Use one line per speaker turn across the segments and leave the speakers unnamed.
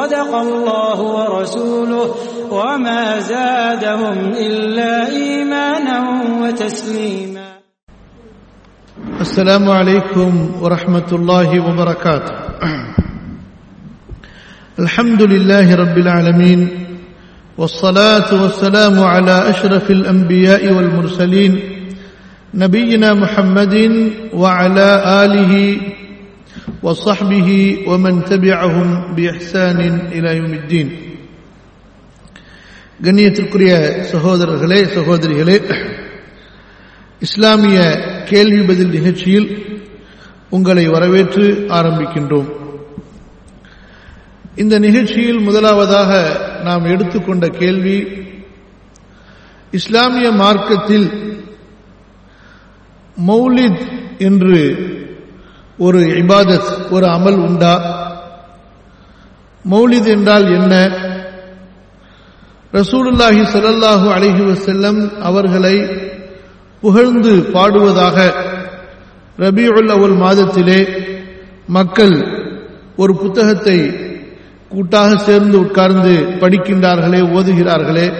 وصدق الله ورسوله وما زادهم إلا إيمانا وتسليما.
السلام عليكم ورحمة الله وبركاته. الحمد لله رب العالمين والصلاة والسلام على أشرف الأنبياء والمرسلين نبينا محمد وعلى آله وصحبه ومن تبعهم بإحسان إلى يوم الدين கண்ணியத்திற்குரிய சகோதரர்களே சகோதரிகளே இஸ்லாமிய கேள்வி பதில் நிகழ்ச்சியில் உங்களை வரவேற்று ஆரம்பிக்கின்றோம் இந்த நிகழ்ச்சியில் முதலாவதாக நாம் எடுத்துக்கொண்ட கேள்வி இஸ்லாமிய மார்க்கத்தில் மௌலித் என்று ஒரு இபாதத் ஒரு அமல் உண்டா? மௌலித் என்றால் என்ன? ரசூலுல்லாஹி ஸல்லல்லாஹு அலஹி வசல்லம் அவர்களை புகழ்ந்து பாடுவதாக ரபியுல் அவல் மாதத்திலே மக்கள் ஒரு புத்தகத்தை கூட்டாக சேர்ந்து உட்கார்ந்து படிக்கின்றார்களே ஓதுகிறார்களே.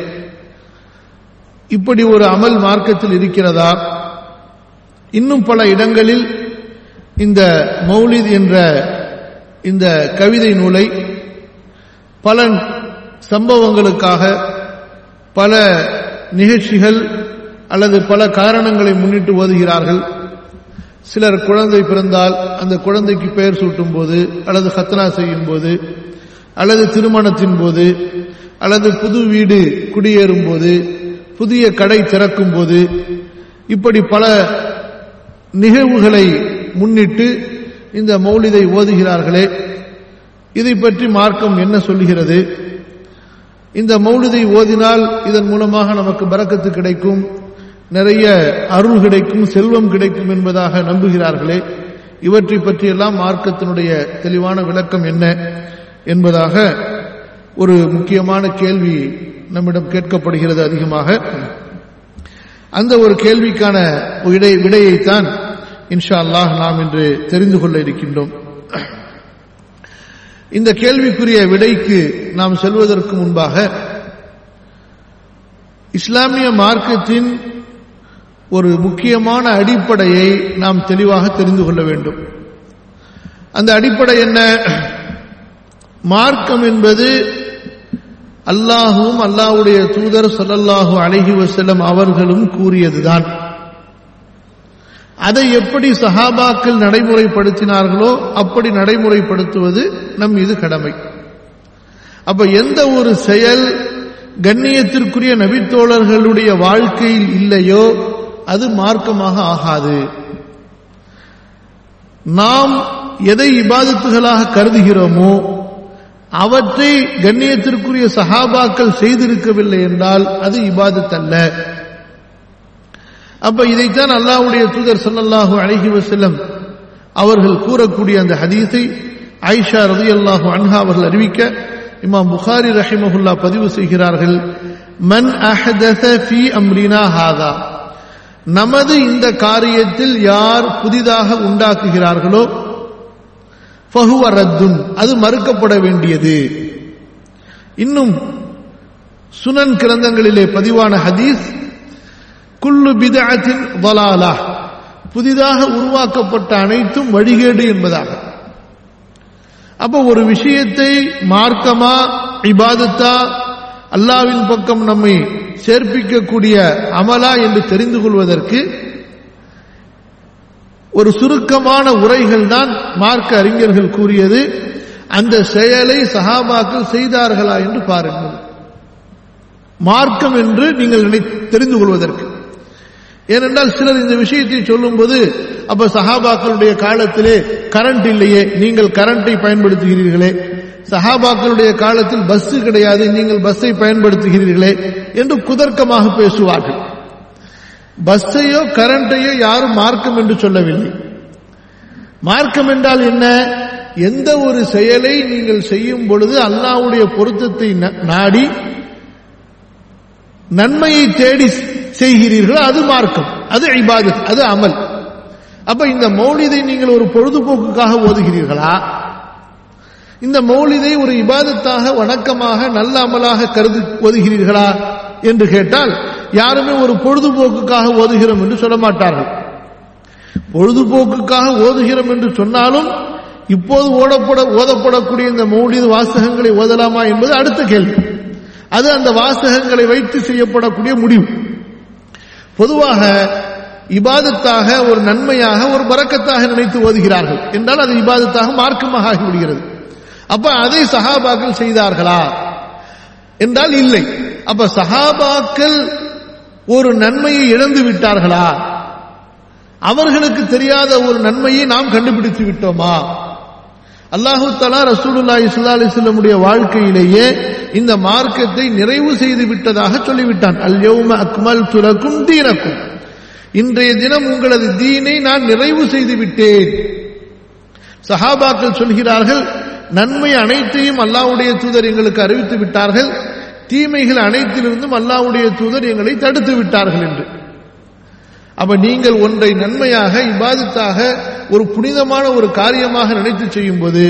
இப்படி ஒரு அமல் மார்க்கத்தில் இருக்கிறதா? இன்னும் பல இடங்களில் இந்த மௌலித் என்ற இந்த கவிதை நூலை பல சம்பவங்களுக்காக பல நிகழ்ச்சிகள் அல்லது பல காரணங்களை முன்னிட்டு ஓதுகிறார்கள். சிலர் குழந்தை பிறந்தால் அந்த குழந்தைக்கு பெயர் சூட்டும் போது அல்லது ஹத்னா செய்யும் போது அல்லது திருமணத்தின் போது அல்லது புது வீடு குடியேறும் போது புதிய கடை திறக்கும் போது இப்படி பல நிகழ்வுகளை முன்னிட்டு இந்த மௌலிதை ஓதுகிறார்களே இதை பற்றி மார்க்கம் என்ன சொல்லுகிறது? இந்த மௌலிதை ஓதினால் இதன் மூலமாக நமக்கு பறக்கத்து கிடைக்கும் நிறைய அருள் கிடைக்கும் செல்வம் கிடைக்கும் என்பதாக நம்புகிறார்களே. இவற்றை பற்றியெல்லாம் மார்க்கத்தினுடைய தெளிவான விளக்கம் என்ன என்பதாக ஒரு முக்கியமான கேள்வி நம்மிடம் கேட்கப்படுகிறது அதிகமாக. அந்த ஒரு கேள்விக்கான விடையைத்தான் இன்ஷா அல்லாஹ் நாம் இன்று தெரிந்து கொள்ள இருக்கின்றோம். இந்த கேள்விக்குரிய விடைக்கு நாம் செல்வதற்கு முன்பாக இஸ்லாமிய மார்க்கத்தின் ஒரு முக்கியமான அடிப்படையை நாம் தெளிவாக தெரிந்து கொள்ள வேண்டும். அந்த அடிப்படை என்ன? மார்க்கம் என்பது அல்லாஹும் அல்லாஹுடைய தூதர் சொல்லல்லாஹு அழகி வசலம் அவர்களும் கூறியதுதான். அதை எப்படி சஹாபாக்கள் நடைமுறைப்படுத்தினார்களோ அப்படி நடைமுறைப்படுத்துவது நம் இது கடமை. அப்ப எந்த ஒரு செயல் கண்ணியத்திற்குரிய நபித்தோழர்களுடைய வாழ்க்கையில் இல்லையோ அது மார்க்கமாக ஆகாது. நாம் எதை இபாதத்துகளாக கருதுகிறோமோ அவற்றை கண்ணியத்திற்குரிய சஹாபாக்கள் செய்திருக்கவில்லை என்றால் அது இபாதத் அல்ல அப்ப இதைத்தான் அல்லாஹுடைய தூதர் ஸல்லல்லாஹு அழகி வசல்லம் அவர்கள் கூறக்கூடிய அந்த ஹதீஸை ஆயிஷா ரலியல்லாஹு அன்ஹா அவர்கள் அறிவிக்க இமாம் புகாரி ரஹிமஹுல்லா பதிவு செய்கிறார்கள் மன் அஹதஸ ஃபி அம்ரினா ஹாதா. நமது இந்த காரியத்தில் யார் புதிதாக உண்டாக்குகிறார்களோ ஃபஹுவ ரத்துன் அது மறுக்கப்பட வேண்டியது. இன்னும் சுனன் கிரந்தங்களிலே பதிவான ஹதீஸ் குல்லு பிதஅத்தின் வலாலா. புதிதாக உருவாக்கப்பட்ட அனைத்தும் வழிகேடு என்பதாக. அப்ப ஒரு விஷயத்தை மார்க்கமா இபாதத்தா அல்லாவின் பக்கம் நம்மை சேர்ப்பிக்கக்கூடிய அமலா என்று தெரிந்து கொள்வதற்கு ஒரு சுருக்கமான உரைகள் தான் மார்க்க அறிஞர்கள் கூறியது. அந்த செயலை சஹாபாக்கள் செய்தார்களா என்று பாருங்கள். மார்க்கம் என்று நீங்கள் நினை தெரிந்து கொள்வதற்கு. ஏனென்றால் சிலர் இந்த விஷயத்தை சொல்லும்போது அப்ப சஹாபாக்களுடைய காலத்திலே கரண்ட் இல்லையே நீங்கள் கரண்டை பயன்படுத்துகிறீர்களே. சஹாபாக்களுடைய காலத்தில் பஸ் கிடையாது நீங்கள் பஸ்ஸை பயன்படுத்துகிறீர்களே என்று குதர்க்கமாக பேசுவார்கள். பஸ்ஸையோ கரண்டையோ யாரும் மார்க்கம் என்று சொல்லவில்லை. மார்க்கம் என்றால் என்ன? எந்த ஒரு செயலை நீங்கள் செய்யும் பொழுது அல்லாவுடைய பொருத்தத்தை நாடி நன்மையை தேடி செய்கிறீர்களோ? அது மார்க்கம். அது இபாதத் அது அமல். அப்ப இந்த மௌலிதை நீங்கள் ஒரு பொழுதுபோக்குக்காக ஓதுகிறீர்களா? இந்த மௌலிதை ஒரு இபாதத்தாக வணக்கமாக நல்ல அமலாக கருதி ஓதுகிறீர்களா? என்று கேட்டால் யாருமே ஒரு பொழுதுபோக்குக்காக ஓதுகிறோம் என்று சொல்ல மாட்டார்கள். பொழுதுபோக்குக்காக ஓதுகிறோம் என்று சொன்னாலும் இப்போது ஓடப்பட ஓதப்படக்கூடிய இந்த மௌலித வாசகங்களை ஓதலாமா என்பது அடுத்த கேள்வி. அது அந்த வாசகங்களை வைத்து செய்யப்படக்கூடிய முடிவு. பொதுவாக இபாதத்தாக ஒரு நன்மையாக ஒரு பறக்கத்தாக நினைத்து ஓதுகிறார்கள். என்றால் அது இபாதத்தாக மார்க்கமாக ஆகிவிடுகிறது. அப்ப அதை சஹாபாக்கள் செய்தார்களா? என்றால் இல்லை. அப்ப சஹாபாக்கள் ஒரு நன்மையை இழந்து விட்டார்களா? அவர்களுக்கு தெரியாத ஒரு நன்மையை நாம் கண்டுபிடித்து விட்டோமா? அல்லாஹு தலா ரசூலுல்லாஹி சுல்லா அலிஸ்லமுடைய வாழ்க்கையிலேயே இந்த மார்க்கத்தை நிறைவு செய்து விட்டதாக சொல்லிவிட்டான். அல்யௌம அக்மல் துலக்கும் தீனக்கும். இன்றைய தினம் உங்களது தீனை நான் நிறைவு செய்து விட்டேன். சஹாபாக்கள் சொல்கிறார்கள் நன்மை அனைத்தையும் அல்லாவுடைய தூதர் எங்களுக்கு அறிவித்து விட்டார்கள். தீமைகள் அனைத்திலிருந்தும் அல்லாவுடைய தூதர் எங்களை தடுத்து விட்டார்கள் என்று. அப்ப நீங்கள் ஒன்றை நன்மையாக இபாதத்தாக ஒரு புனிதமான ஒரு காரியமாக நினைத்து செய்யும் போது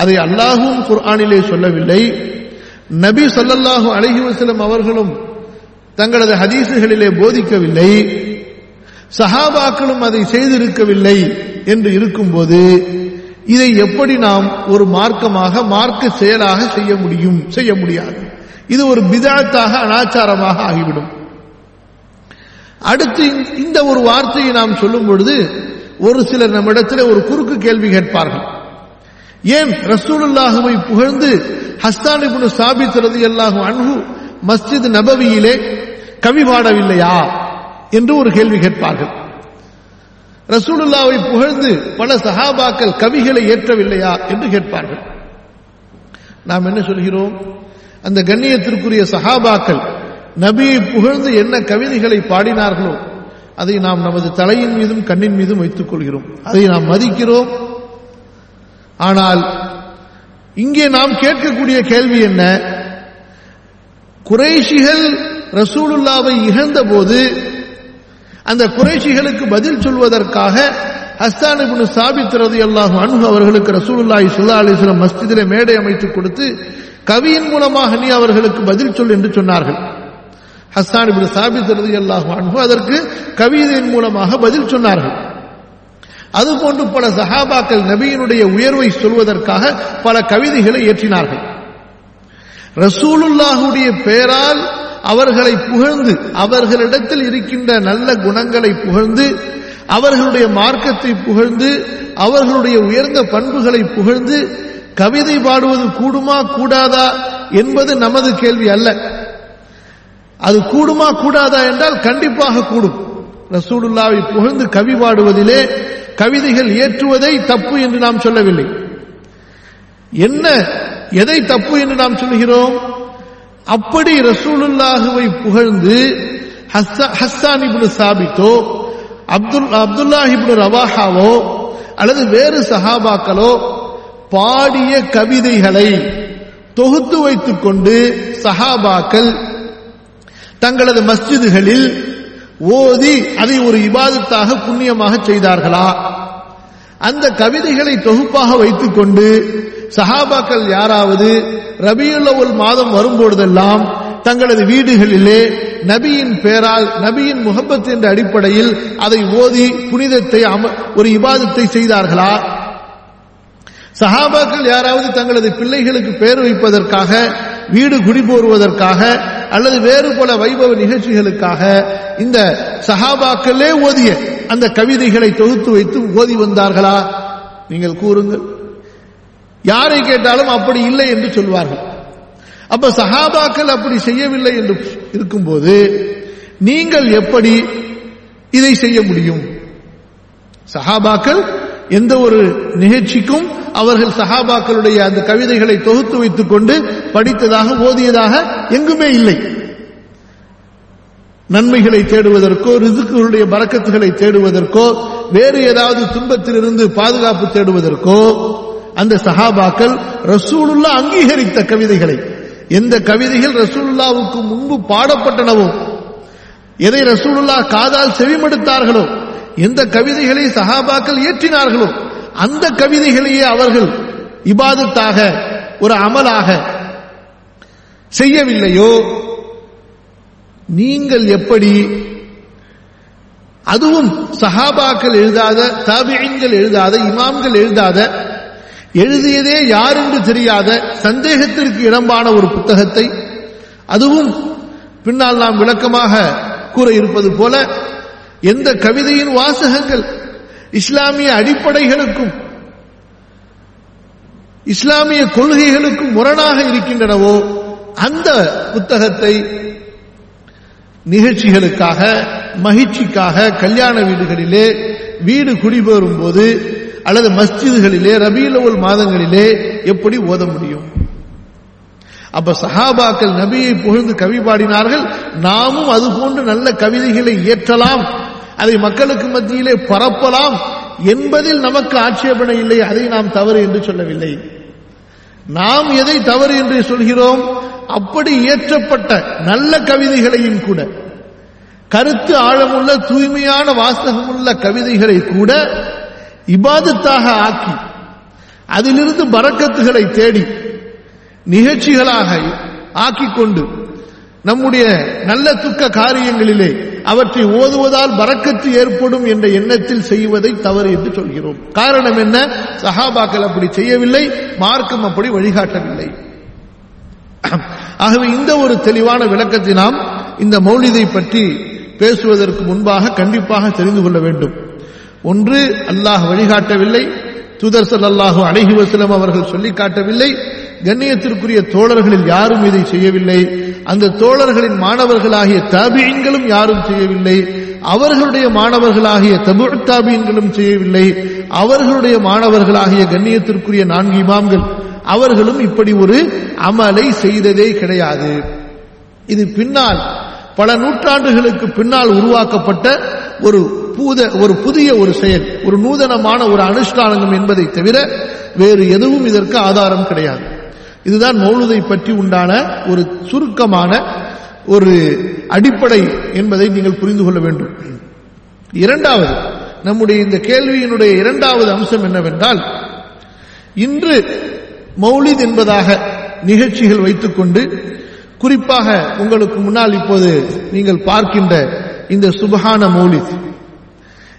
அதை அல்லாஹும் குர்ஆனிலே சொல்லவில்லை. நபி சொல்லல்லாஹு அலஹி வசலம் அவர்களும் தங்களது ஹதீசுகளிலே போதிக்கவில்லை. சஹாபாக்களும் அதை செய்திருக்கவில்லை என்று இருக்கும்போது இதை எப்படி நாம் ஒரு மார்க்கமாக மார்க்க செயலாக செய்ய முடியும் செய்ய முடியாது? இது ஒரு பிதாத்தாக அனாச்சாரமாக ஆகிவிடும். அடுத்து இந்த ஒரு வார்த்தையை நாம் சொல்லும் பொழுது ஒரு சிலர் நம்மிடத்தில் ஒரு குறுக்கு கேள்வி கேட்பார்கள். ஏன் ரசூலுல்லாஹுவை புகழ்ந்து ஹஸ்தான் இப்னு சாபித் ரலியல்லாஹு அன்ஹு மஸ்ஜித் நபவியிலே கவி பாடவில்லையா என்று ஒரு கேள்வி கேட்பார்கள். ரசூலுல்லாவை புகழ்ந்து பல சஹாபாக்கள் கவிகளை ஏற்றவில்லையா என்று கேட்பார்கள். நாம் என்ன சொல்கிறோம்? அந்த கண்ணியத்திற்குரிய சஹாபாக்கள் நபியை புகழ்ந்து என்ன கவிதைகளை பாடினார்களோ அதை நாம் நமது தலையின் மீதும் கண்ணின் மீதும் வைத்துக் கொள்கிறோம். அதை நாம் மதிக்கிறோம். ஆனால் இங்கே நாம் கேட்கக்கூடிய கேள்வி என்ன? குறைஷிகள் ரசூலுல்லாவை இகழ்ந்த போது அந்த குறைஷிகளுக்கு பதில் சொல்வதற்காக ஹஸ்தான் இப்னு சாபித் ரலியல்லாஹு அவர்களுக்கு ரசூலுல்லாஹி சுல்லா அலிஸ்லாம் வஸல்லம் மஸ்ஜிதிலே மேடை அமைத்துக் கொடுத்து கவியின் மூலமாக நீ அவர்களுக்கு பதில் சொல் என்று சொன்னார்கள். ஹஸ்தான் இப்படி சாபித் ரலியல்லாஹு அதற்கு கவிதையின் மூலமாக பதில் சொன்னார்கள். அதுபோன்று பல சஹாபாக்கள் நபியினுடைய உயர்வை சொல்வதற்காக பல கவிதைகளை இயற்றினார்கள் ரசூலுல்லாஹுடைய பெயரால் அவர்களை புகழ்ந்து அவர்களிடத்தில் இருக்கின்ற நல்ல குணங்களை புகழ்ந்து அவர்களுடைய மார்க்கத்தை புகழ்ந்து அவர்களுடைய உயர்ந்த பண்புகளை புகழ்ந்து கவிதை பாடுவது கூடுமா கூடாதா என்பது நமது கேள்வி அல்ல. அது கூடுமா கூடாதா என்றால் கண்டிப்பாக கூடும். ரசூலுல்லாவை புகழ்ந்து கவி பாடுவதிலே கவிதைகள் ஏற்றுவதை தப்பு என்று நாம் சொல்லவில்லை. என்ன எதை தப்பு என்று நாம் சொல்கிறோம்? அப்படி ரசூலுல்லாஹுவை புகழ்ந்து ஹஸ்தான் இப்னு சாபித்தோ அப்துல் அப்துல்லாஹ் இப்னு ரவாஹாவோ அல்லது வேறு சஹாபாக்களோ பாடிய கவிதைகளை தொகுத்து வைத்துக் கொண்டு சஹாபாக்கள் தங்களது மஸ்ஜிதுகளில் ஓதி அதை ஒரு இபாதத்தாக புண்ணியமாக செய்தார்களா? அந்த கவிதைகளை தொகுப்பாக வைத்துக் கொண்டு சஹாபாக்கள் யாராவது ரபியுல்லவல் மாதம் வரும்பொழுதெல்லாம் தங்களது வீடுகளிலே நபியின் பெயரால் நபியின் முகப்பத் என்ற அடிப்படையில் அதை ஓதி புனிதத்தை ஒரு இபாதத்தை செய்தார்களா? சஹாபாக்கள் யாராவது தங்களது பிள்ளைகளுக்கு பெயர் வைப்பதற்காக வீடு குடிபோருவதற்காக அல்லது வேறு பல வைபவ நிகழ்ச்சிகளுக்காக இந்த சஹாபாக்களே ஓதிய அந்த கவிதைகளை தொகுத்து வைத்து ஓதி வந்தார்களா? நீங்கள் கூறுங்கள். யாரை கேட்டாலும் அப்படி இல்லை என்று சொல்வார்கள். அப்ப சஹாபாக்கள் அப்படி செய்யவில்லை என்று இருக்கும்போது நீங்கள் எப்படி இதை செய்ய முடியும்? சஹாபாக்கள் எந்த ஒரு நிகழ்ச்சிக்கும் அவர்கள் சஹாபாக்களுடைய அந்த கவிதைகளை தொகுத்து வைத்துக் கொண்டு படித்ததாக ஓதியதாக எங்குமே இல்லை. நன்மைகளை தேடுவதற்கோ ரிதுக்குகளுடைய பறக்கத்துகளை தேடுவதற்கோ வேறு ஏதாவது துன்பத்திலிருந்து பாதுகாப்பு தேடுவதற்கோ அந்த சஹாபாக்கள் ரசூலுல்லா அங்கீகரித்த கவிதைகளை எந்த கவிதைகள் ரசூலுல்லாவுக்கு முன்பு பாடப்பட்டனவோ எதை ரசூலுல்லா காதால் செவிமடுத்தார்களோ எந்த கவிதைகளை சஹாபாக்கள் இயற்றினார்களோ அந்த கவிதைகளையே அவர்கள் இபாதத்தாக ஒரு அமலாக செய்யவில்லையோ? நீங்கள் எப்படி? அதுவும் சஹாபாக்கள் எழுதாத தாபியங்கள் எழுதாத இமாம்கள் எழுதாத எழுதியதே யார் என்று தெரியாத சந்தேகத்திற்கு இடம்பான ஒரு புத்தகத்தை அதுவும் பின்னால் நாம் விளக்கமாக கூற இருப்பது போல எந்த கவிதையின் வாசகங்கள் இஸ்லாமிய அடிப்படைகளுக்கும் இஸ்லாமிய கொள்கைகளுக்கும் முரணாக இருக்கின்றனவோ அந்த புத்தகத்தை நிகழ்ச்சிகளுக்காக மகிழ்ச்சிக்காக கல்யாண வீடுகளிலே வீடு குடிபெறும் போது அல்லது மஸ்ஜிதுகளிலே ரபீலவுல் மாதங்களிலே எப்படி ஓத முடியும்? அப்ப சஹாபாக்கள் நபியை புகழ்ந்து கவி பாடினார்கள் நாமும் அது போன்று நல்ல கவிதைகளை இயற்றலாம். அதை மக்களுக்கு மத்தியிலே பரப்பலாம் என்பதில் நமக்கு ஆட்சேபனை இல்லை அதை நாம் தவறு என்று சொல்லவில்லை. நாம் எதை தவறு என்று சொல்கிறோம் அப்படி இயற்றப்பட்ட நல்ல கவிதைகளையும் கூட கருத்து ஆழமுள்ள தூய்மையான வாசகமுள்ள கவிதைகளை கூட இபாதத்தாக ஆக்கி அதிலிருந்து பறக்கத்துகளை தேடி நிகழ்ச்சிகளாக ஆக்கிக்கொண்டு நம்முடைய நல்ல துக்க காரியங்களிலே அவற்றை ஓதுவதால் பறக்கத்து ஏற்படும் என்ற எண்ணத்தில் செய்வதை தவறு என்று சொல்கிறோம். காரணம் என்ன? சஹாபாக்கள் அப்படி செய்யவில்லை மார்க்கம் அப்படி வழிகாட்டவில்லை. ஆகவே இந்த ஒரு தெளிவான விளக்கத்தை நாம் இந்த மௌலிதை பற்றி பேசுவதற்கு முன்பாக கண்டிப்பாக தெரிந்து கொள்ள வேண்டும். ஒன்று அல்லாஹ் வழிகாட்டவில்லை. தூதர் ஸல்லல்லாஹு அலைஹி வசலம் அவர்கள் சொல்லி காட்டவில்லை. கண்ணியத்திற்குரிய தோழர்களில் யாரும் இதை செய்யவில்லை. அந்த தோழர்களின் மாணவர்களாகிய தாபியன்களும் யாரும் செய்யவில்லை. அவர்களுடைய மாணவர்களாகிய தபு தாபியன்களும் செய்யவில்லை. அவர்களுடைய மாணவர்களாகிய கண்ணியத்திற்குரிய நான்கு இமாம்கள் அவர்களும் இப்படி ஒரு அமலை செய்ததே கிடையாது. இது பின்னால் பல நூற்றாண்டுகளுக்கு பின்னால் உருவாக்கப்பட்ட ஒரு பூத ஒரு புதிய ஒரு செயல் ஒரு நூதனமான ஒரு அனுஷ்டானம் என்பதை தவிர வேறு எதுவும் இதற்கு ஆதாரம் கிடையாது. இதுதான் மௌலுதை பற்றி உண்டான ஒரு சுருக்கமான ஒரு அடிப்படை என்பதை நீங்கள் புரிந்து கொள்ள வேண்டும். இரண்டாவது நம்முடைய இந்த கேள்வியினுடைய இரண்டாவது அம்சம் என்னவென்றால் இன்று மௌலித் என்பதாக நிகழ்ச்சிகள் வைத்துக்கொண்டு குறிப்பாக உங்களுக்கு முன்னால் இப்போது நீங்கள் பார்க்கின்ற இந்த சுபஹான மௌலித்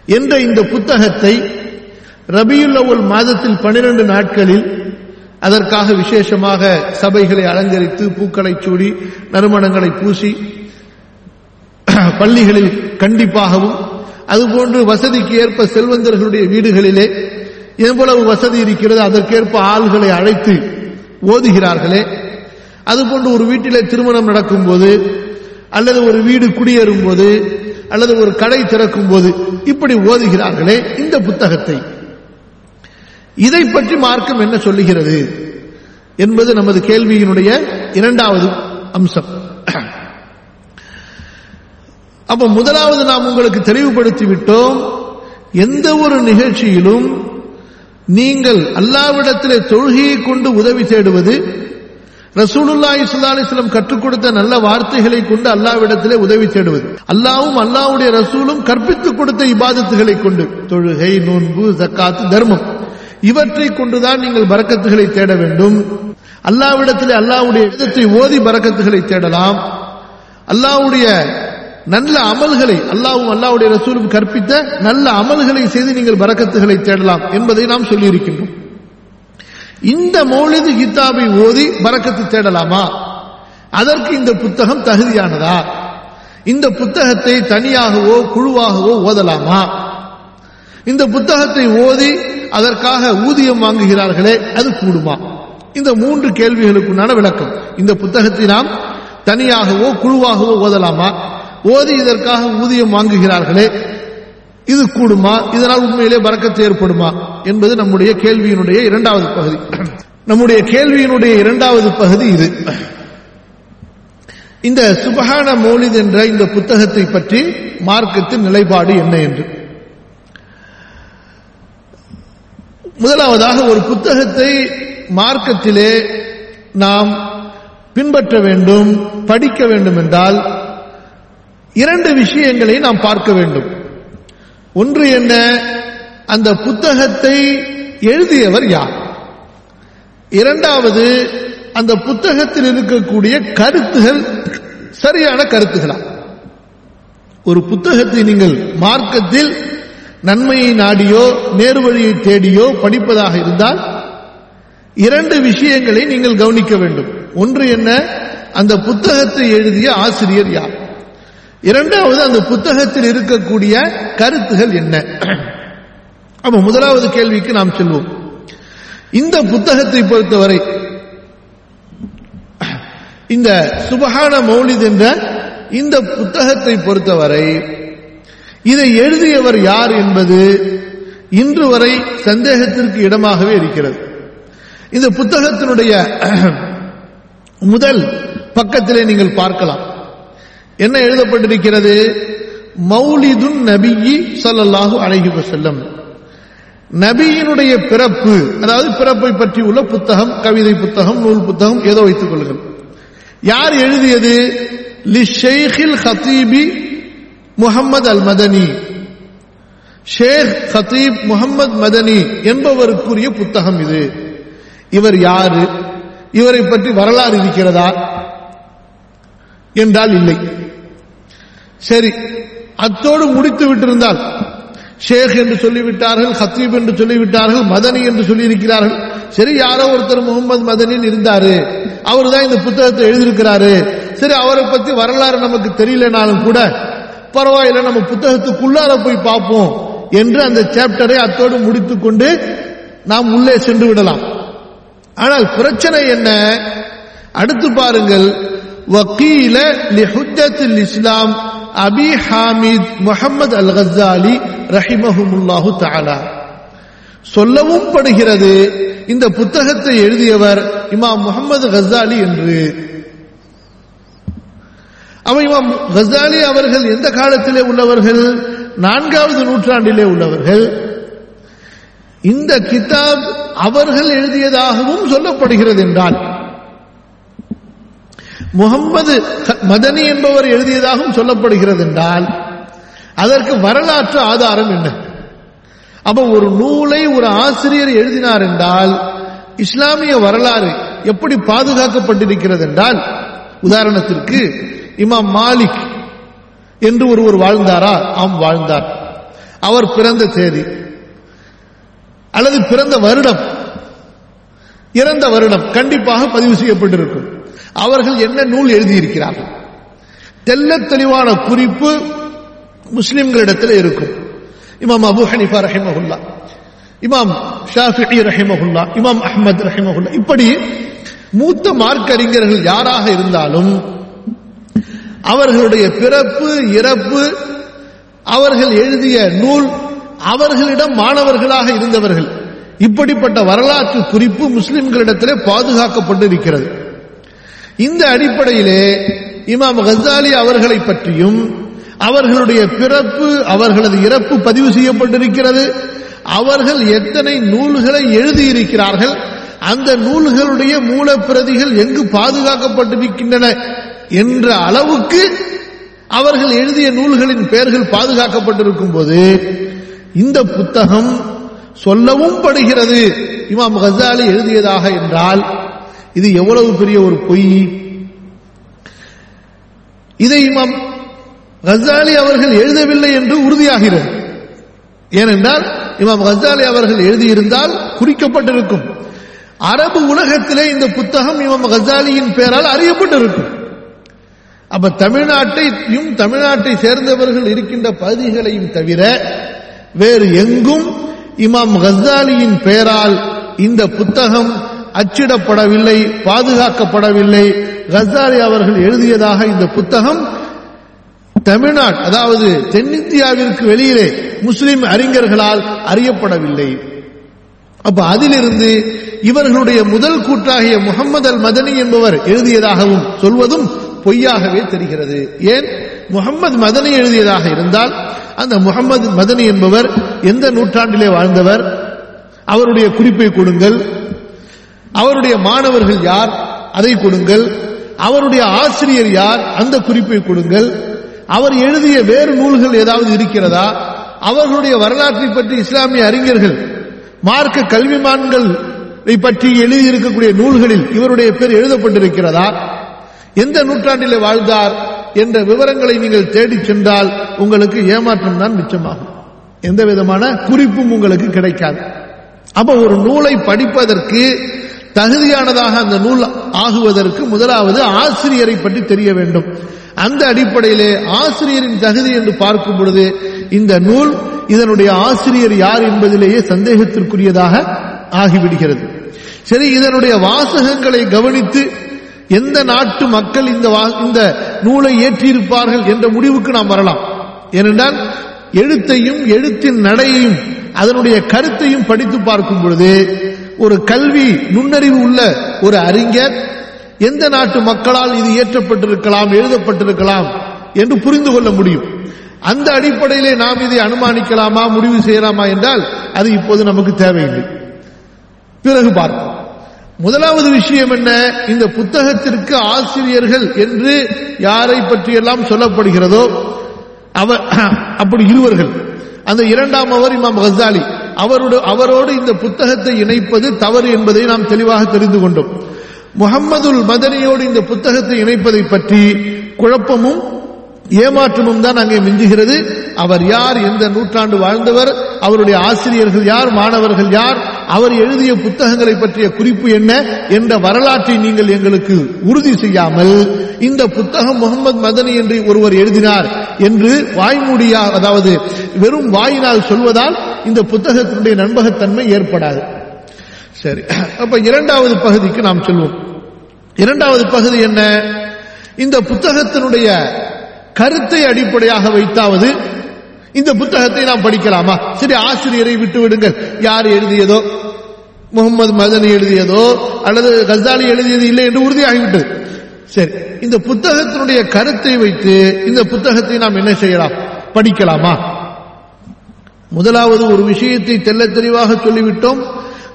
என்ற இந்த புத்தகத்தை ரபியுல்லவுல் மாதத்தில் பனிரெண்டு நாட்களில் அதற்காக விசேஷமாக சபைகளை அலங்கரித்து பூக்களை சூடி நறுமணங்களை பூசி பள்ளிகளில் கண்டிப்பாகவும் அதுபோன்று வசதிக்கு ஏற்ப செல்வந்தர்களுடைய வீடுகளிலே எவ்வளவு வசதி இருக்கிறது அதற்கேற்ப ஆள்களை அழைத்து ஓதுகிறார்களே. அதுபோன்று ஒரு வீட்டிலே திருமணம் நடக்கும் போது அல்லது ஒரு வீடு குடியேறும் போது அல்லது ஒரு கடை திறக்கும் போது இப்படி ஓதுகிறார்களே. இந்த புத்தகத்தை இதை பற்றி மார்க்கம் என்ன சொல்லுகிறது என்பது நமது கேள்வியினுடைய இரண்டாவது அம்சம். அப்ப முதலாவது நாம் உங்களுக்கு தெளிவுபடுத்தி விட்டோம் எந்த ஒரு நிகழ்ச்சியிலும் நீங்கள் அல்லாவிடத்திலே தொழுகையை கொண்டு உதவி தேடுவது ரசூலுல்லா ஸல்லல்லாஹு கற்றுக் கொடுத்த நல்ல வார்த்தைகளை கொண்டு அல்லாவிடத்திலே உதவி தேடுவது அல்லாவும் அல்லாவுடைய ரசூலும் கற்பித்துக் கொடுத்த இபாதத்துகளை கொண்டு தொழுகை நோன்பு ஜக்காத்து தர்மம். இவற்றை கொண்டுதான் நீங்கள் பரக்கத்துகளை தேட வேண்டும். அல்லாஹ்விடத்திலே அல்லாவுடைய விதத்தை ஓதி பரக்கத்துகளை தேடலாம். அல்லாஹ்வுடைய நல்ல அமல்களை அல்லாவும் அல்லாவுடைய ரசூலும் கற்பித்த நல்ல அமல்களை செய்து நீங்கள் பரக்கத்துகளை தேடலாம் என்பதை நாம் சொல்லியிருக்கின்றோம். இந்த மௌலிது கித்தாபை ஓதி பறக்கத்து தேடலாமா? அதற்கு இந்த புத்தகம் தகுதியானதா? இந்த புத்தகத்தை தனியாகவோ குழுவாகவோ ஓதலாமா? இந்த புத்தகத்தை ஓதி அதற்காக ஊதியம் வாங்குகிறார்களே அது கூடுமா? இந்த மூன்று கேள்விகளுக்குண்டான விளக்கம். இந்த புத்தகத்தை நாம் தனியாகவோ குழுவாகவோ ஓதலாமா? ஓதி இதற்காக ஊதியம் வாங்குகிறார்களே இது கூடுமா? இதனால் உண்மையிலே பறக்கத்து ஏற்படுமா? என்பது நம்முடைய கேள்வியினுடைய இரண்டாவது பகுதி. நம்முடைய கேள்வியினுடைய இரண்டாவது பகுதி இது. இந்த சுபஹான மௌலித் என்ற இந்த புத்தகத்தை பற்றி மார்க்கத்தின் நிலைப்பாடு என்ன என்று. முதலாவதாக ஒரு புத்தகத்தை மார்க்கத்திலே நாம் பின்பற்ற வேண்டும் படிக்க வேண்டும் என்றால் இரண்டு விஷயங்களை நாம் பார்க்க வேண்டும். ஒன்று என்ன? அந்த புத்தகத்தை எழுதியவர் யார்? இரண்டாவது அந்த புத்தகத்தில் இருக்கக்கூடிய கருத்துகள் சரியான கருத்துகளா? ஒரு புத்தகத்தை நீங்கள் மார்க்கத்தில் நன்மையை நாடியோ நேர்வழியை தேடியோ படிப்பதாக இருந்தால் இரண்டு விஷயங்களை நீங்கள் கவனிக்க வேண்டும். ஒன்று என்ன? அந்த புத்தகத்தை எழுதிய ஆசிரியர் யார்? இரண்டாவது அந்த புத்தகத்தில் இருக்கக்கூடிய கருத்துகள் என்ன? அப்ப முதலாவது கேள்விக்கு நாம் செல்வோம். இந்த புத்தகத்தை பொறுத்தவரை இந்த சுபஹான மௌலித் என்ற இந்த புத்தகத்தை பொறுத்தவரை இதை எழுதியவர் யார் என்பது இன்று வரை சந்தேகத்திற்கு இடமாகவே இருக்கிறது. இந்த புத்தகத்தினுடைய முதல் பக்கத்திலே நீங்கள் பார்க்கலாம். என்ன எழுதப்பட்டிருக்கிறது? மௌலிதுன் நபியி ஸல்லல்லாஹு அலைஹி செல்லம் நபியினுடைய பிறப்பு அதாவது பிறப்பை பற்றி உள்ள புத்தகம் கவிதை புத்தகம் நூல் புத்தகம் ஏதோ வைத்துக் கொள்ளுங்கள். யார் எழுதியது? லி ஷேഖിல் ஹத்தீபி முகமது அல் மதனி ஷேக் ஹத்தீப் முகமது மதனி என்பவருக்குரிய புத்தகம் இது. இவர் யாரு? இவரை பற்றி வரலாறு இருக்கிறதா? என்றால் இல்லை. சரி அத்தோடு முடித்து விட்டிருந்தால் ஷேக் என்று சொல்லிவிட்டார்கள் ஹத்தீப் என்று சொல்லிவிட்டார்கள் மதனி என்று சொல்லியிருக்கிறார்கள். சரி யாரோ ஒருத்தர் முகமது மதனின் இருந்தாரு. அவர் தான் இந்த புத்தகத்தை எழுதியிருக்கிறாரு. சரி அவரை பத்தி வரலாறு நமக்கு தெரியலனாலும் கூட பரவாயில்ல நம்ம புத்தகத்துக்குள்ளார போய் பார்ப்போம் என்று அந்த சாப்டரை அத்தோடு முடித்துக் கொண்டு நாம் உள்ளே சென்று விடலாம். ஆனால் பிரச்சனை என்ன? அடுத்து பாருங்கள். வக்கீல லிஹுஜத்தில் இஸ்லாம் அபி ஹாமித் முகமது அல் கசாலி ரஹிமஹுமுல்லாஹு தாலா சொல்லவும் படுகிறது இந்த புத்தகத்தை எழுதியவர் இமாம் முகமது கசாலி என்று. அவன் கசாலி அவர்கள் எந்த காலத்திலே உள்ளவர்கள்? நான்காவது நூற்றாண்டிலே உள்ளவர்கள். இந்த கிதாப் அவர்கள் எழுதியதாகவும் சொல்லப்படுகிறது என்றால் முகம்மது மதனி என்பவர் எழுதியதாகவும் சொல்லப்படுகிறது என்றால் அதற்கு வரலாற்று ஆதாரம் என்ன? அப்ப ஒரு நூலை ஒரு ஆசிரியர் எழுதினார் என்றால் இஸ்லாமிய வரலாறு எப்படி பாதுகாக்கப்பட்டிருக்கிறது என்றால் உதாரணத்திற்கு இமாம் மாலிக் என்று ஒருவர் வாழ்ந்தாரா? ஆம் வாழ்ந்தார். அவர் பிறந்த தேதி அல்லது பிறந்த வருடம் இறந்த வருடம் கண்டிப்பாக பதிவு செய்யப்பட்டிருக்கும். அவர்கள் என்ன நூல் எழுதியிருக்கிறார்கள்? தெல்ல தெளிவான குறிப்பு முஸ்லிம்களிடத்தில் இருக்கும். இமாம் அபு ஹனிஃபா ரஹிமஹுல்லா இமாம் ஷாஃபி ரஹிமஹுல்லா இமாம் அஹ்மத் ரஹிமஹுல்லா இப்படி மூத்த மார்க்கறிஞர்கள் யாராக இருந்தாலும் அவர்களுடைய பிறப்பு இறப்பு அவர்கள் எழுதிய நூல் அவர்களிடம் மாணவர்களாக இருந்தவர்கள். இப்படிப்பட்ட வரலாற்று குறிப்பு முஸ்லிம்களிடத்திலே பாதுகாக்கப்பட்டிருக்கிறது. இந்த அடிப்படையிலே இமாம் கசாலி அவர்களை பற்றியும் அவர்களுடைய பிறப்பு அவர்களது இறப்பு பதிவு செய்யப்பட்டிருக்கிறது. அவர்கள் எத்தனை நூல்களை எழுதியிருக்கிறார்கள் அந்த நூல்களுடைய மூலப்பிரதிகள் எங்கு பாதுகாக்கப்பட்டிருக்கின்றன என்ற அளவுக்கு அவர்கள் எழுதிய நூல்களின் பெயர்கள் பாதுகாக்கப்பட்டிருக்கும் போது இந்த புத்தகம் சொல்லவும் படுகிறது. இமாம் கசாலி எழுதியதாக என்றால் இது எவ்வளவு பெரிய ஒரு பொய்? இதை இமாம் கசாலி அவர்கள் எழுதவில்லை என்று உறுதியாகிறது. ஏனென்றால் இமாம் கசாலி அவர்கள் எழுதியிருந்தால் குறிக்கப்பட்டிருக்கும். அரபு உலகத்திலே இந்த புத்தகம் இமாம் கசாலியின் பெயரால் அறியப்பட்டிருக்கும். அப்ப தமிழ்நாட்டையும் தமிழ்நாட்டை சேர்ந்தவர்கள் இருக்கின்ற பகுதிகளையும் தவிர வேறு எங்கும் இமாம் கஸ்தாலியின் பெயரால் இந்த புத்தகம் அச்சிடப்படவில்லை பாதுகாக்கப்படவில்லை. கஸ்தாலி அவர்கள் எழுதியதாக இந்த புத்தகம் தமிழ்நாடு அதாவது தென்னிந்தியாவிற்கு வெளியிலே முஸ்லிம் அறிஞர்களால் அறியப்படவில்லை. அப்ப அதிலிருந்து இவர்களுடைய முதல் கூட்டாகிய முகமது அல் மதனி என்பவர் எழுதியதாகவும் சொல்வதும் பொய்யாகவே தெரிகிறது. ஏன்? முகமது மதனி எழுதியதாக இருந்தால் அந்த முகமது மதனி என்பவர் எந்த நூற்றாண்டிலே வாழ்ந்தவர்? அவருடைய குறிப்பை கொடுங்கள். அவருடைய மாணவர்கள் யார்? அதை கொடுங்கள். அவருடைய ஆசிரியர் யார்? அந்த குறிப்பை கொடுங்கள். அவர் எழுதிய வேறு நூல்கள் ஏதாவது இருக்கிறதா? அவர்களுடைய வரலாற்றை பற்றி இஸ்லாமிய அறிஞர்கள் மார்க்க கல்விமான்கள் பற்றி எழுதியிருக்கக்கூடிய நூல்களில் இவருடைய பேர் எழுதப்பட்டிருக்கிறதா? எந்த நூற்றாண்டிலே வாழ்ந்தார் என்ற விவரங்களை நீங்கள் தேடிச் சென்றால் உங்களுக்கு ஏமாற்றம் தான் மிச்சமாகும். எந்த விதமான குறிப்பும் உங்களுக்கு கிடைக்காது. அப்ப ஒரு நூலை படிப்பதற்கு தகுதியானதாக அந்த நூல் ஆகுவதற்கு முதலாவது ஆசிரியரை பற்றி தெரிய வேண்டும். அந்த அடிப்படையிலே ஆசிரியரின் தகுதி என்று பார்க்கும் பொழுது இந்த நூல் இதனுடைய ஆசிரியர் யார் என்பதிலேயே சந்தேகத்திற்குரியதாக ஆகிவிடுகிறது. சரி இதனுடைய வாசகங்களை கவனித்து எந்த நாட்டு மக்கள் இந்த வா- இந்த நூலை ஏற்றியிருப்பார்கள் என்ற முடிவுக்கு நாம் வரலாம். ஏனென்றால் எழுத்தையும் எழுத்தின் நடையையும் அதனுடைய கருத்தையும் படித்து பார்க்கும் பொழுது ஒரு கல்வி நுண்ணறிவு உள்ள ஒரு அறிஞர் எந்த நாட்டு மக்களால் இது இயற்றப்பட்டிருக்கலாம் எழுதப்பட்டிருக்கலாம் என்று புரிந்து கொள்ள முடியும். அந்த அடிப்படையிலே நாம் இதை அனுமானிக்கலாமா முடிவு செய்யலாமா என்றால் அது இப்போது நமக்கு தேவையில்லை. பிறகு பார்ப்போம். முதலாவது விஷயம் என்ன? இந்த புத்தகத்திற்கு ஆசிரியர்கள் என்று யாரை பற்றியெல்லாம் சொல்லப்படுகிறதோ அவர் அப்படி இருவர்கள். அந்த இரண்டாம் அவர் இமாம் கசாலி அவரோடு அவரோடு இந்த புத்தகத்தை இணைப்பது தவறு என்பதை நாம் தெளிவாக தெரிந்து கொண்டோம். முகம்மதுல் மதனியோடு இந்த புத்தகத்தை இணைப்பதை பற்றி குழப்பமும் ஏமாற்றமும் தான் அங்கே மிஞ்சுகிறது. அவர் யார்? எந்த நூற்றாண்டு வாழ்ந்தவர்? அவருடைய ஆசிரியர்கள் யார்? மாணவர்கள் யார்? அவர் எழுதிய புத்தகங்களை பற்றிய குறிப்பு என்ன? என்ற வரலாற்றை நீங்கள் எங்களுக்கு உறுதி செய்யாமல் இந்த புத்தகம் முகமது மதனி என்று ஒருவர் எழுதினார் என்று வாய்மூடியா அதாவது வெறும் வாயினால் சொல்வதால் இந்த புத்தகத்தினுடைய நண்பகத்தன்மை ஏற்படாது. சரி. அப்ப இரண்டாவது பகுதிக்கு நாம் செல்வோம். இரண்டாவது பகுதி என்ன? இந்த புத்தகத்தினுடைய கருத்தை அடிப்படையாக வைத்தாவது இந்த புத்தகத்தை நாம் படிக்கலாமா? சரி ஆசிரியரை விட்டு விடுங்கள். யார் எழுதியதோ? முகமது மதன் எழுதியதோ? அல்லது கசாலி எழுதியது இல்லை என்று உறுதியாகிவிட்டது சரி இந்த புத்தகத்தினுடைய கருத்தை வைத்து இந்த புத்தகத்தை நாம் என்ன செய்யலாம்? படிக்கலாமா? முதலாவது ஒரு விஷயத்தை தெல்ல தெளிவாக சொல்லிவிட்டோம்.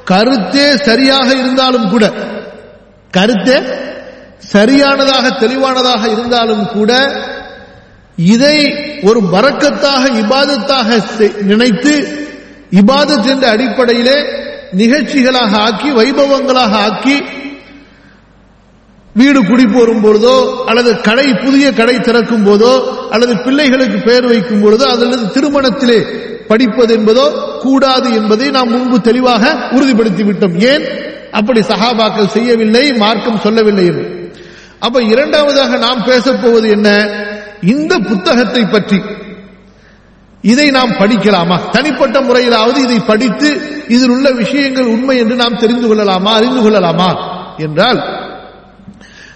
கருத்தே சரியாக இருந்தாலும் கூட கருத்தே சரியானதாக தெளிவானதாக இருந்தாலும் கூட இதை ஒரு பறக்கத்தாக இபாதத்தாக நினைத்து இபாதத் என்ற அடிப்படையிலே நிகழ்ச்சிகளாக ஆக்கி வைபவங்களாக ஆக்கி வீடு குடிப்பு போரும் பொழுதோ அல்லது கடை புதிய கடை திறக்கும் போதோ அல்லது பிள்ளைகளுக்கு பெயர் வைக்கும் பொழுதோ அல்லது திருமணத்திலே படிப்பது என்பதோ கூடாது என்பதை நாம் முன்பு தெளிவாக உறுதிப்படுத்தி விட்டோம் ஏன்? அப்படி சகாபாக்கள் செய்யவில்லை மார்க்கம் சொல்லவில்லை என்று. அப்ப இரண்டாவதாக நாம் பேசப்போவது என்ன? இந்த புத்தகத்தை பற்றி. இதை நாம் படிக்கலாமா? தனிப்பட்ட முறையிலாவது இதை படித்து இதில் உள்ள விஷயங்கள் உண்மை என்று நாம் தெரிந்து கொள்ளலாமா? அறிந்து கொள்ளலாமா? என்றால்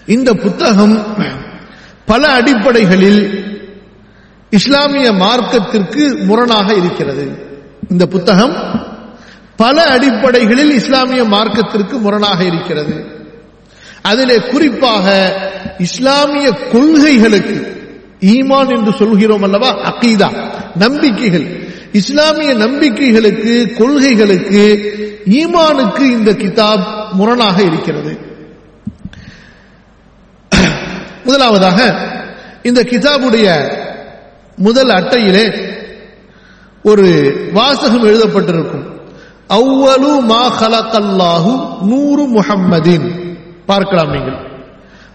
இந்த புத்தகம் பல அடிப்படைகளில் இஸ்லாமிய மார்க்கத்திற்கு முரணாக இருக்கிறது. இந்த புத்தகம் பல அடிப்படைகளில் இஸ்லாமிய மார்க்கத்திற்கு முரணாக இருக்கிறது. அதிலே குறிப்பாக இஸ்லாமிய கொள்கைகளுக்கு ஈமான் என்று சொல்கிறோம் அல்லவா அகீதா. நம்பிக்கைகள். இஸ்லாமிய நம்பிக்கைகளுக்கு கொள்கைகளுக்கு ஈமானுக்கு இந்த கிதாப் முரணாக இருக்கிறது. முதலாவதாக இந்த கிதாபுடைய முதல் அட்டையிலே ஒரு வாசகம் எழுதப்பட்டிருக்கும். அவ்வலு மா ஹலகல்லாஹு நூறு முஹம்மதின். பார்க்கலாம் நீங்கள்.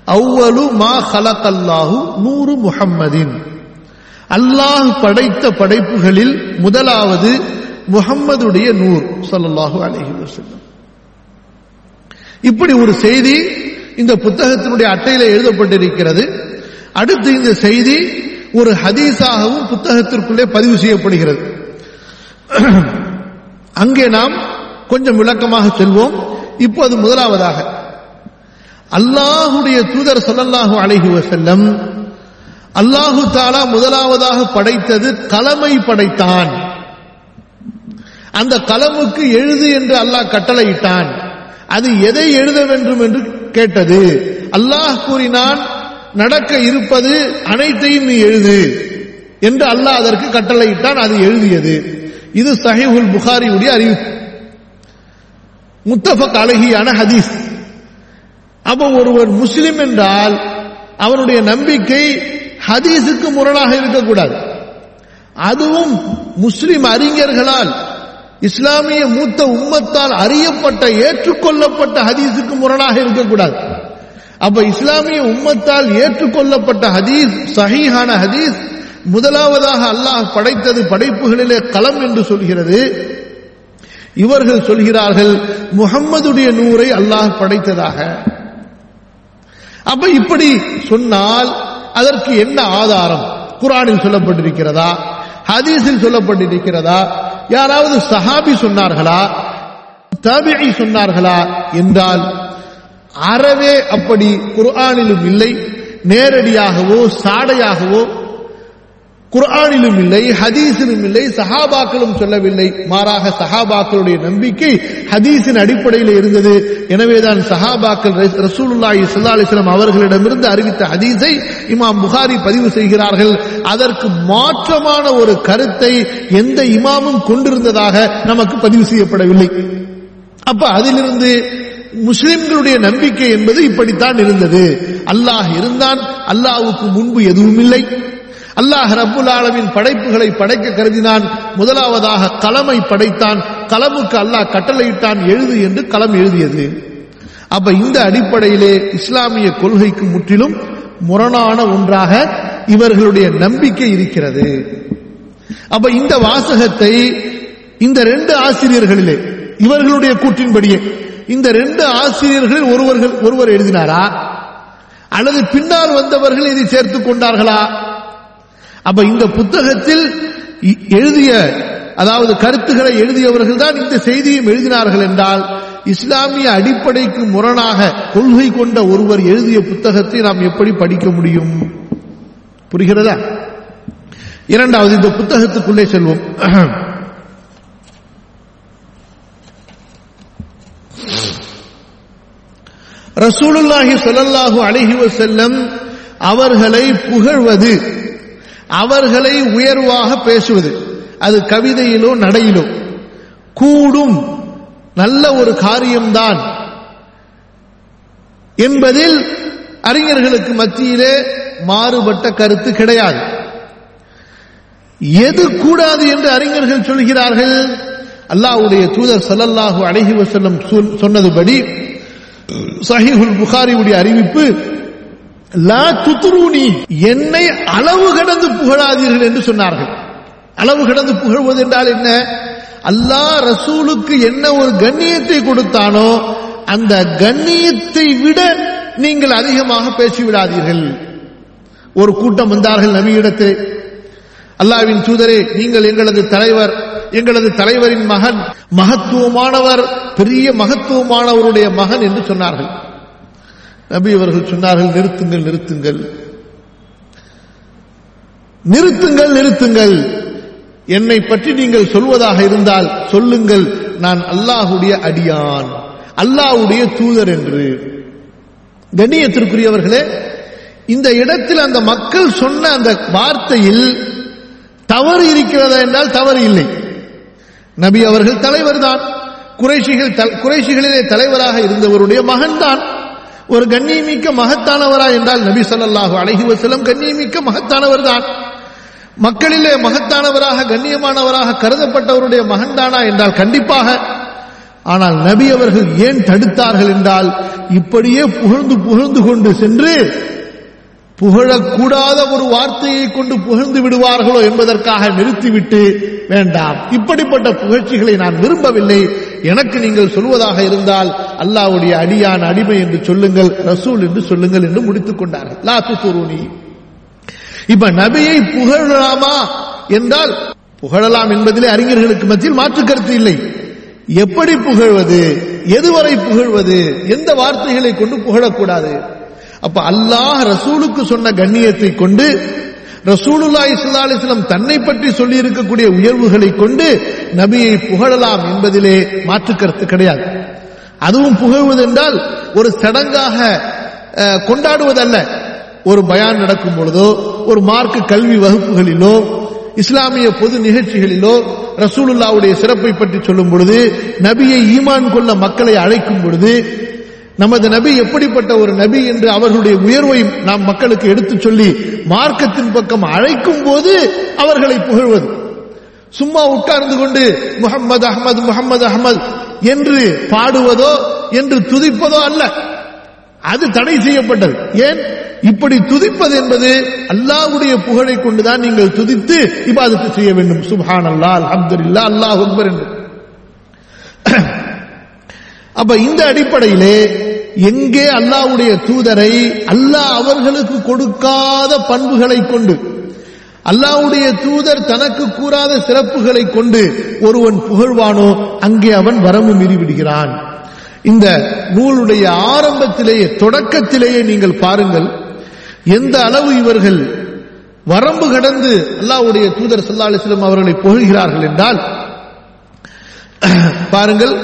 அவ்வலு மா ஹலக்கல்லாஹு நூறு முஹம்மதின். அல்லாஹ் படைத்த படைப்புகளில் முதலாவது முகம்மதுடைய நூர் சொல்லல்லாஹு அலைஹி வஸல்லம். இப்படி ஒரு செய்தி இந்த புத்தகத்தினுடைய அட்டையில எழுதப்பட்டிருக்கிறது. அடுத்து இந்த செய்தி ஒரு ஹதீஸாகவும் புத்தகத்திற்குள்ளே பதிவு செய்யப்படுகிறது. அங்கே நாம் கொஞ்சம் விளக்கமாக செல்வோம். இப்போது முதலாவதாக. அல்லாஹுடைய தூதர் சொல்லல்லாஹு அழகி செல்லம் அல்லாஹு தாலா முதலாவதாக படைத்தது கலமை படைத்தான். அந்த கலமுக்கு எழுது என்று அல்லாஹ் கட்டளையிட்டான். அது எதை எழுத வேண்டும் என்று கேட்டது. அல்லாஹ் கூறினான் நடக்க இருப்பது அனைத்தையும் நீ எழுது என்று அல்லாஹ் அதற்கு கட்டளையிட்டான் அது எழுதியது. இது சஹிஹுல் புகாரியுடைய அறிவிப்பு. முத்தஃபக் அழகியான ஹதீஸ். அப்ப ஒருவர் முஸ்லிம் என்றால் அவனுடைய நம்பிக்கை ஹதீஸுக்கு முரணாக இருக்கக்கூடாது. அதுவும் முஸ்லிம் அறிஞர்களால் இஸ்லாமிய மூத்த உம்மத்தால் அறியப்பட்ட ஏற்றுக்கொள்ளப்பட்ட ஹதீஸுக்கு முரணாக இருக்கக்கூடாது. அப்ப இஸ்லாமிய உம்மத்தால் ஏற்றுக்கொள்ளப்பட்ட ஹதீஸ் சஹீஹான ஹதீஸ் முதலாவதாக அல்லாஹ் படைத்தது படைப்புகளிலே களம் என்று சொல்கிறது. இவர்கள் சொல்கிறார்கள் முகம்மதுடைய நூரை அல்லாஹ் படைத்ததாக. அப்ப இப்படி சொன்னால் அதற்கு என்ன ஆதாரம்? குரானில் சொல்லப்பட்டிருக்கிறதா? ஹதீஸில் சொல்லப்பட்டிருக்கிறதா? யாராவது சஹாபி சொன்னார்களா? தபிழி சொன்னார்களா? என்றால் அறவே அப்படி குர்ஆனிலும் இல்லை. நேரடியாகவோ சாடையாகவோ குர்ஆனிலும் இல்லை ஹதீஸிலும் இல்லை சஹாபாக்களும் சொல்லவில்லை. மாறாக சஹாபாக்களுடைய நம்பிக்கை ஹதீஸின் அடிப்படையில் இருந்தது. எனவேதான் சஹாபாக்கள் ரசூலுல்லாஹி ஸல்லல்லாஹு அலிஸ்லாம் அவர்களிடமிருந்து அறிவித்த ஹதீஸை இமாம் புகாரி பதிவு செய்கிறார்கள். அதற்கு மாற்றமான ஒரு கருத்தை எந்த இமாமும் கொண்டிருந்ததாக நமக்கு பதிவு செய்யப்படவில்லை. அப்ப அதிலிருந்து முஸ்லிம்களுடைய நம்பிக்கை என்பது இப்படித்தான் இருந்தது. அல்லாஹ் இருந்தான் அல்லாஹுக்கு முன்பு எதுவும் இல்லை அல்லாஹ் ரப்புல் ஆலமின் படைப்புகளை படைக்க கருதினான். முதலாவதாக கலமை படைத்தான். கலமுக்கு அல்லாஹ் கட்டளையிட்டான் எழுது என்று களம் எழுதியது. அப்ப இந்த அடிப்படையிலே இஸ்லாமிய கொள்கைக்கு முற்றிலும் முரணான ஒன்றாக இவர்களுடைய நம்பிக்கை இருக்கிறது. அப்ப இந்த வாசகத்தை இந்த ரெண்டு ஆசிரியர்களிலே இவர்களுடைய கூற்றின்படியே இந்த ரெண்டு ஆசிரியர்கள் ஒருவர்கள் ஒருவர் எழுதினாரா? அல்லது பின்னால் வந்தவர்கள் இதை சேர்த்துக் கொண்டார்களா? அப்ப இந்த புத்தகத்தில் இ- எழுதிய அதாவது கருத்துக்களை எழுதியவர்கள் தான் இந்த செய்தியும் எழுதினார்கள் என்றால் இஸ்லாமிய அடிப்படைக்கு முரணாக கொள்கை கொண்ட ஒருவர் எழுதிய புத்தகத்தை நாம் எப்படி படிக்க முடியும்? புரிகிறதா? இரண்டாவது இந்த புத்தகத்துக்குள்ளே செல்வோம். ரசூலுல்லாஹி சொல்லல்லாஹு அழகி செல்லம் அவர்களை புகழ்வது அவர்களை உயர்வாக பேசுவது. அது கவிதையிலோ நடையிலோ. கூடும் நல்ல ஒரு காரியம்தான் என்பதில் அறிஞர்களுக்கு மத்தியிலே மாறுபட்ட கருத்து கிடையாது. எது கூடாது என்று அறிஞர்கள் சொல்கிறார்கள்? அல்லாஹ்வுடைய தூதர் சல்லல்லாஹு அலைஹி வஸல்லம் சொல்- சொன்னதுபடி சஹிஹுல் புகாரியுடைய அறிவிப்பு லா துத்ரூனி என்னை அளவு கடந்து புகழாதீர்கள் என்று சொன்னார்கள். அளவு கடந்து புகழ்வது என்றால் என்ன? அல்லாஹ் ரசூலுக்கு என்ன ஒரு கண்ணியத்தை கொடுத்தானோ அந்த கண்ணியத்தை விட நீங்கள் அதிகமாக பேசிவிடாதீர்கள். ஒரு கூட்டம் வந்தார்கள் நபியிடத்தில். அல்லாவின் தூதரே நீங்கள் எங்களது தலைவர் எங்களது தலைவரின் மகன் மகத்துவமானவர் பெரிய மகத்துவமானவருடைய மகன் என்று சொன்னார்கள். நபி அவர்கள் சொன்னார்கள் நிறுத்துங்கள் நிறுத்துங்கள். நிறுத்துங்கள் நிறுத்துங்கள். என்னை பற்றி நீங்கள் சொல்வதாக இருந்தால் சொல்லுங்கள். நான் அல்லாஹுடைய அடியான் அல்லாஹுடைய தூதர் என்று. கண்ணியத்திற்குரியவர்களே இந்த இடத்தில் அந்த மக்கள் சொன்ன அந்த வார்த்தையில் தவறு இருக்கிறதா என்றால் தவறு இல்லை. நபி அவர்கள் தலைவர் தான். குறைஷிகள் குறைசிகளிலே குறைஷிகளிலே தலைவராக இருந்தவருடைய மகன்தான். ஒரு கண்ணியமிக்க மகத்தானவரா என்றால் நபி ஸல்லல்லாஹு அழகி வசலம் கண்ணியமிக்க மகத்தானவர் தான் மக்களிலே மகத்தானவராக கண்ணியமானவராக கருதப்பட்டவருடைய மகன்தானா என்றால் கண்டிப்பாக. ஆனால் நபி அவர்கள் ஏன் தடுத்தார்கள் என்றால் இப்படியே புகழ்ந்து புகழ்ந்து கொண்டு சென்று புகழக்கூடாத ஒரு வார்த்தையை கொண்டு புகழ்ந்து விடுவார்களோ என்பதற்காக நிறுத்திவிட்டு வேண்டாம். இப்படிப்பட்ட புகழ்ச்சிகளை நான் விரும்பவில்லை. எனக்கு நீங்கள் சொல்வதாக இருந்தால் அல்லாஹ்வுடைய அடியான் அடிமை என்று சொல்லுங்கள் ரசூல் என்று சொல்லுங்கள் என்று முடித்துக் கொண்டார்கள். லா துத்துருனி இப்ப நபியை புகழலாமா என்றால் புகழலாம் என்பதிலே அறிஞர்களுக்கு மத்தியில் மாற்று கருத்து இல்லை. எப்படி புகழ்வது எதுவரை புகழ்வது எந்த வார்த்தைகளை கொண்டு புகழக்கூடாது? அப்ப அல்லாஹ் ரசூலுக்கு சொன்ன கண்ணியத்தை கொண்டு ரசூலுல்லா இஸ்லா அலைஹி தன்னை பற்றி சொல்லி இருக்கக்கூடிய உயர்வுகளை கொண்டு நபியை புகழலாம் என்பதிலே மாற்று கருத்து கிடையாது. அதுவும் புகழ்வது என்றால் ஒரு சடங்காக கொண்டாடுவதல்ல. ஒரு பயான் நடக்கும் பொழுதோ ஒரு மார்க்க கல்வி வகுப்புகளிலோ இஸ்லாமிய பொது நிகழ்ச்சிகளிலோ ரசூலுல்லாவுடைய சிறப்பை பற்றி சொல்லும் பொழுது நபியை ஈமான் கொள்ள மக்களை அழைக்கும் பொழுது நமது நபி எப்படிப்பட்ட ஒரு நபி என்று அவர்களுடைய உயர்வை நாம் மக்களுக்கு எடுத்துச் சொல்லி மார்க்கத்தின் பக்கம் அழைக்கும் போது அவர்களை புகழ்வது. சும்மா உட்கார்ந்து கொண்டு முகம்மது அஹமது முகமது அஹமது என்று பாடுவதோ என்று துதிப்பதோ அல்ல. அது தடை செய்யப்பட்டது. ஏன்? இப்படி துதிப்பது என்பது அல்லாஹுடைய புகழை கொண்டுதான் நீங்கள் துதித்து இபாதத்து செய்ய வேண்டும். சுபான் அல்லா அப்துல்லா அல்லாஹ் அக்பர் என்று. அப்ப இந்த அடிப்படையிலே எங்கே அல்லாஹ்வுடைய தூதரை அல்லாஹ் அவர்களுக்கு கொடுக்காத பண்புகளை கொண்டு அல்லாஹ்வுடைய தூதர் தனக்கு கூறாத சிறப்புகளை கொண்டு ஒருவன் புகழ்வானோ அங்கே அவன் வரம்பு மீறிவிடுகிறான் இந்த நூலுடைய ஆரம்பத்திலேயே தொடக்கத்திலேயே நீங்கள் பாருங்கள் எந்த அளவு இவர்கள் வரம்பு கடந்து அல்லாஹ்வுடைய தூதர் ஸல்லல்லாஹு அவர்களை புகழ்கிறார்கள் என்றால் பாருங்கள்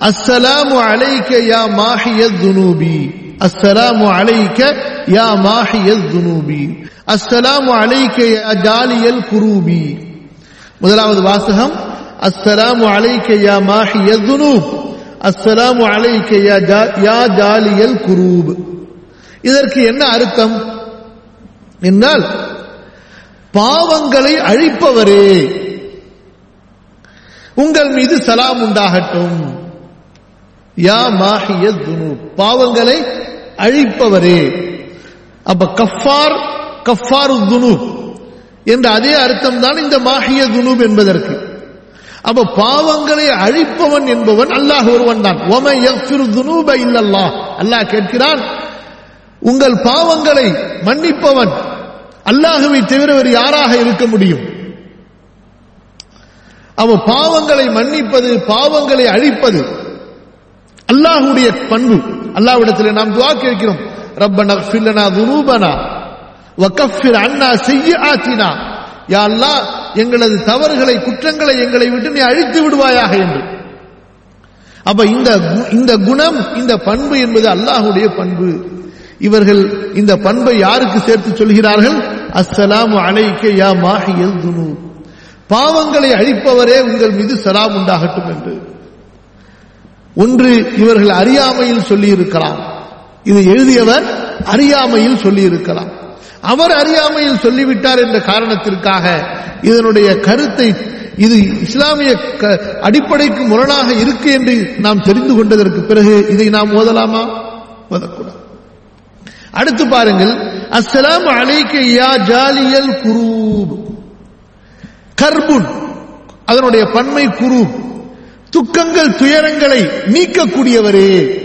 அஸ்ஸலாமு அலைக்க யா மாஹிய துனூபி. அஸ்ஸலாமு அலைக்க யா மாஹிய துனூபி. அஸ்ஸலாமு அலைக்க யா ஜாலியல் குரூபி. முதலாவது வாசகம் அஸ்ஸலாமு அலைக்க யா மாஹிய துனூப். அஸ்ஸலாமு அலைக்க யா ஜா- யா ஜாலியல் குரூப். இதற்கு என்ன அர்த்தம்? என்றால் பாவங்களை அழிப்பவரே. உங்கள் மீது சலாம் உண்டாகட்டும். யா மாஹிய துனு பாவங்களை அழிப்பவரே. அப்ப கஃபார் கஃபாரு துனு என்ற அதே அர்த்தம் தான் இந்த மாஹிய துனூப் என்பதற்கு. அப்ப பாவங்களை அழிப்பவன் என்பவன் அல்லாஹ் ஒருவன் தான். ஒமை யக்ஃபிரு துனூப இல்லல்லாஹ். அல்லாஹ் கேட்கிறான் உங்கள் பாவங்களை மன்னிப்பவன் அல்லாஹுவை தவிர வேறு யாராக இருக்க முடியும்? அவ பாவங்களை மன்னிப்பது பாவங்களை அழிப்பது அல்லாஹுடைய பண்பு. அல்லாஹ்விடத்தில் நாம் துவா கேட்கிறோம். ரப்பனா ஃபில்லனா துனூபனா வகஃபிர் செய்ய ஆச்சினா யா அல்லாஹ் எங்களது தவறுகளை குற்றங்களை எங்களை விட்டு நீ அழித்து விடுவாயாக என்று. அப்ப இந்த கு- இந்த குணம் இந்த பண்பு என்பது அல்லாஹுடைய பண்பு. இவர்கள் இந்த பண்பை யாருக்கு சேர்த்து சொல்கிறார்கள்? அஸ்ஸலாமு அலைக்க யா மாஹியல் துனு பாவங்களை அழிப்பவரே உங்கள் மீது சலாம் உண்டாகட்டும் என்று. ஒன்று இவர்கள் அறியாமையில் சொல்லியிருக்கலாம். இது எழுதியவர் அறியாமையில் சொல்லியிருக்கலாம். அவர் அறியாமையில் சொல்லிவிட்டார் என்ற காரணத்திற்காக இதனுடைய கருத்தை இது இஸ்லாமிய க- அடிப்படைக்கு முரணாக இருக்கு என்று நாம் தெரிந்து கொண்டதற்கு பிறகு இதை நாம் ஓதலாமா? ஓதக்கூடாது. அடுத்து பாருங்கள். அஸ்லாம் அலைக்கையா ஜாலியல் குரூப். கர்புன். அதனுடைய பன்மை குரு துக்கங்கள் துயரங்களை நீக்கக்கூடியவரே.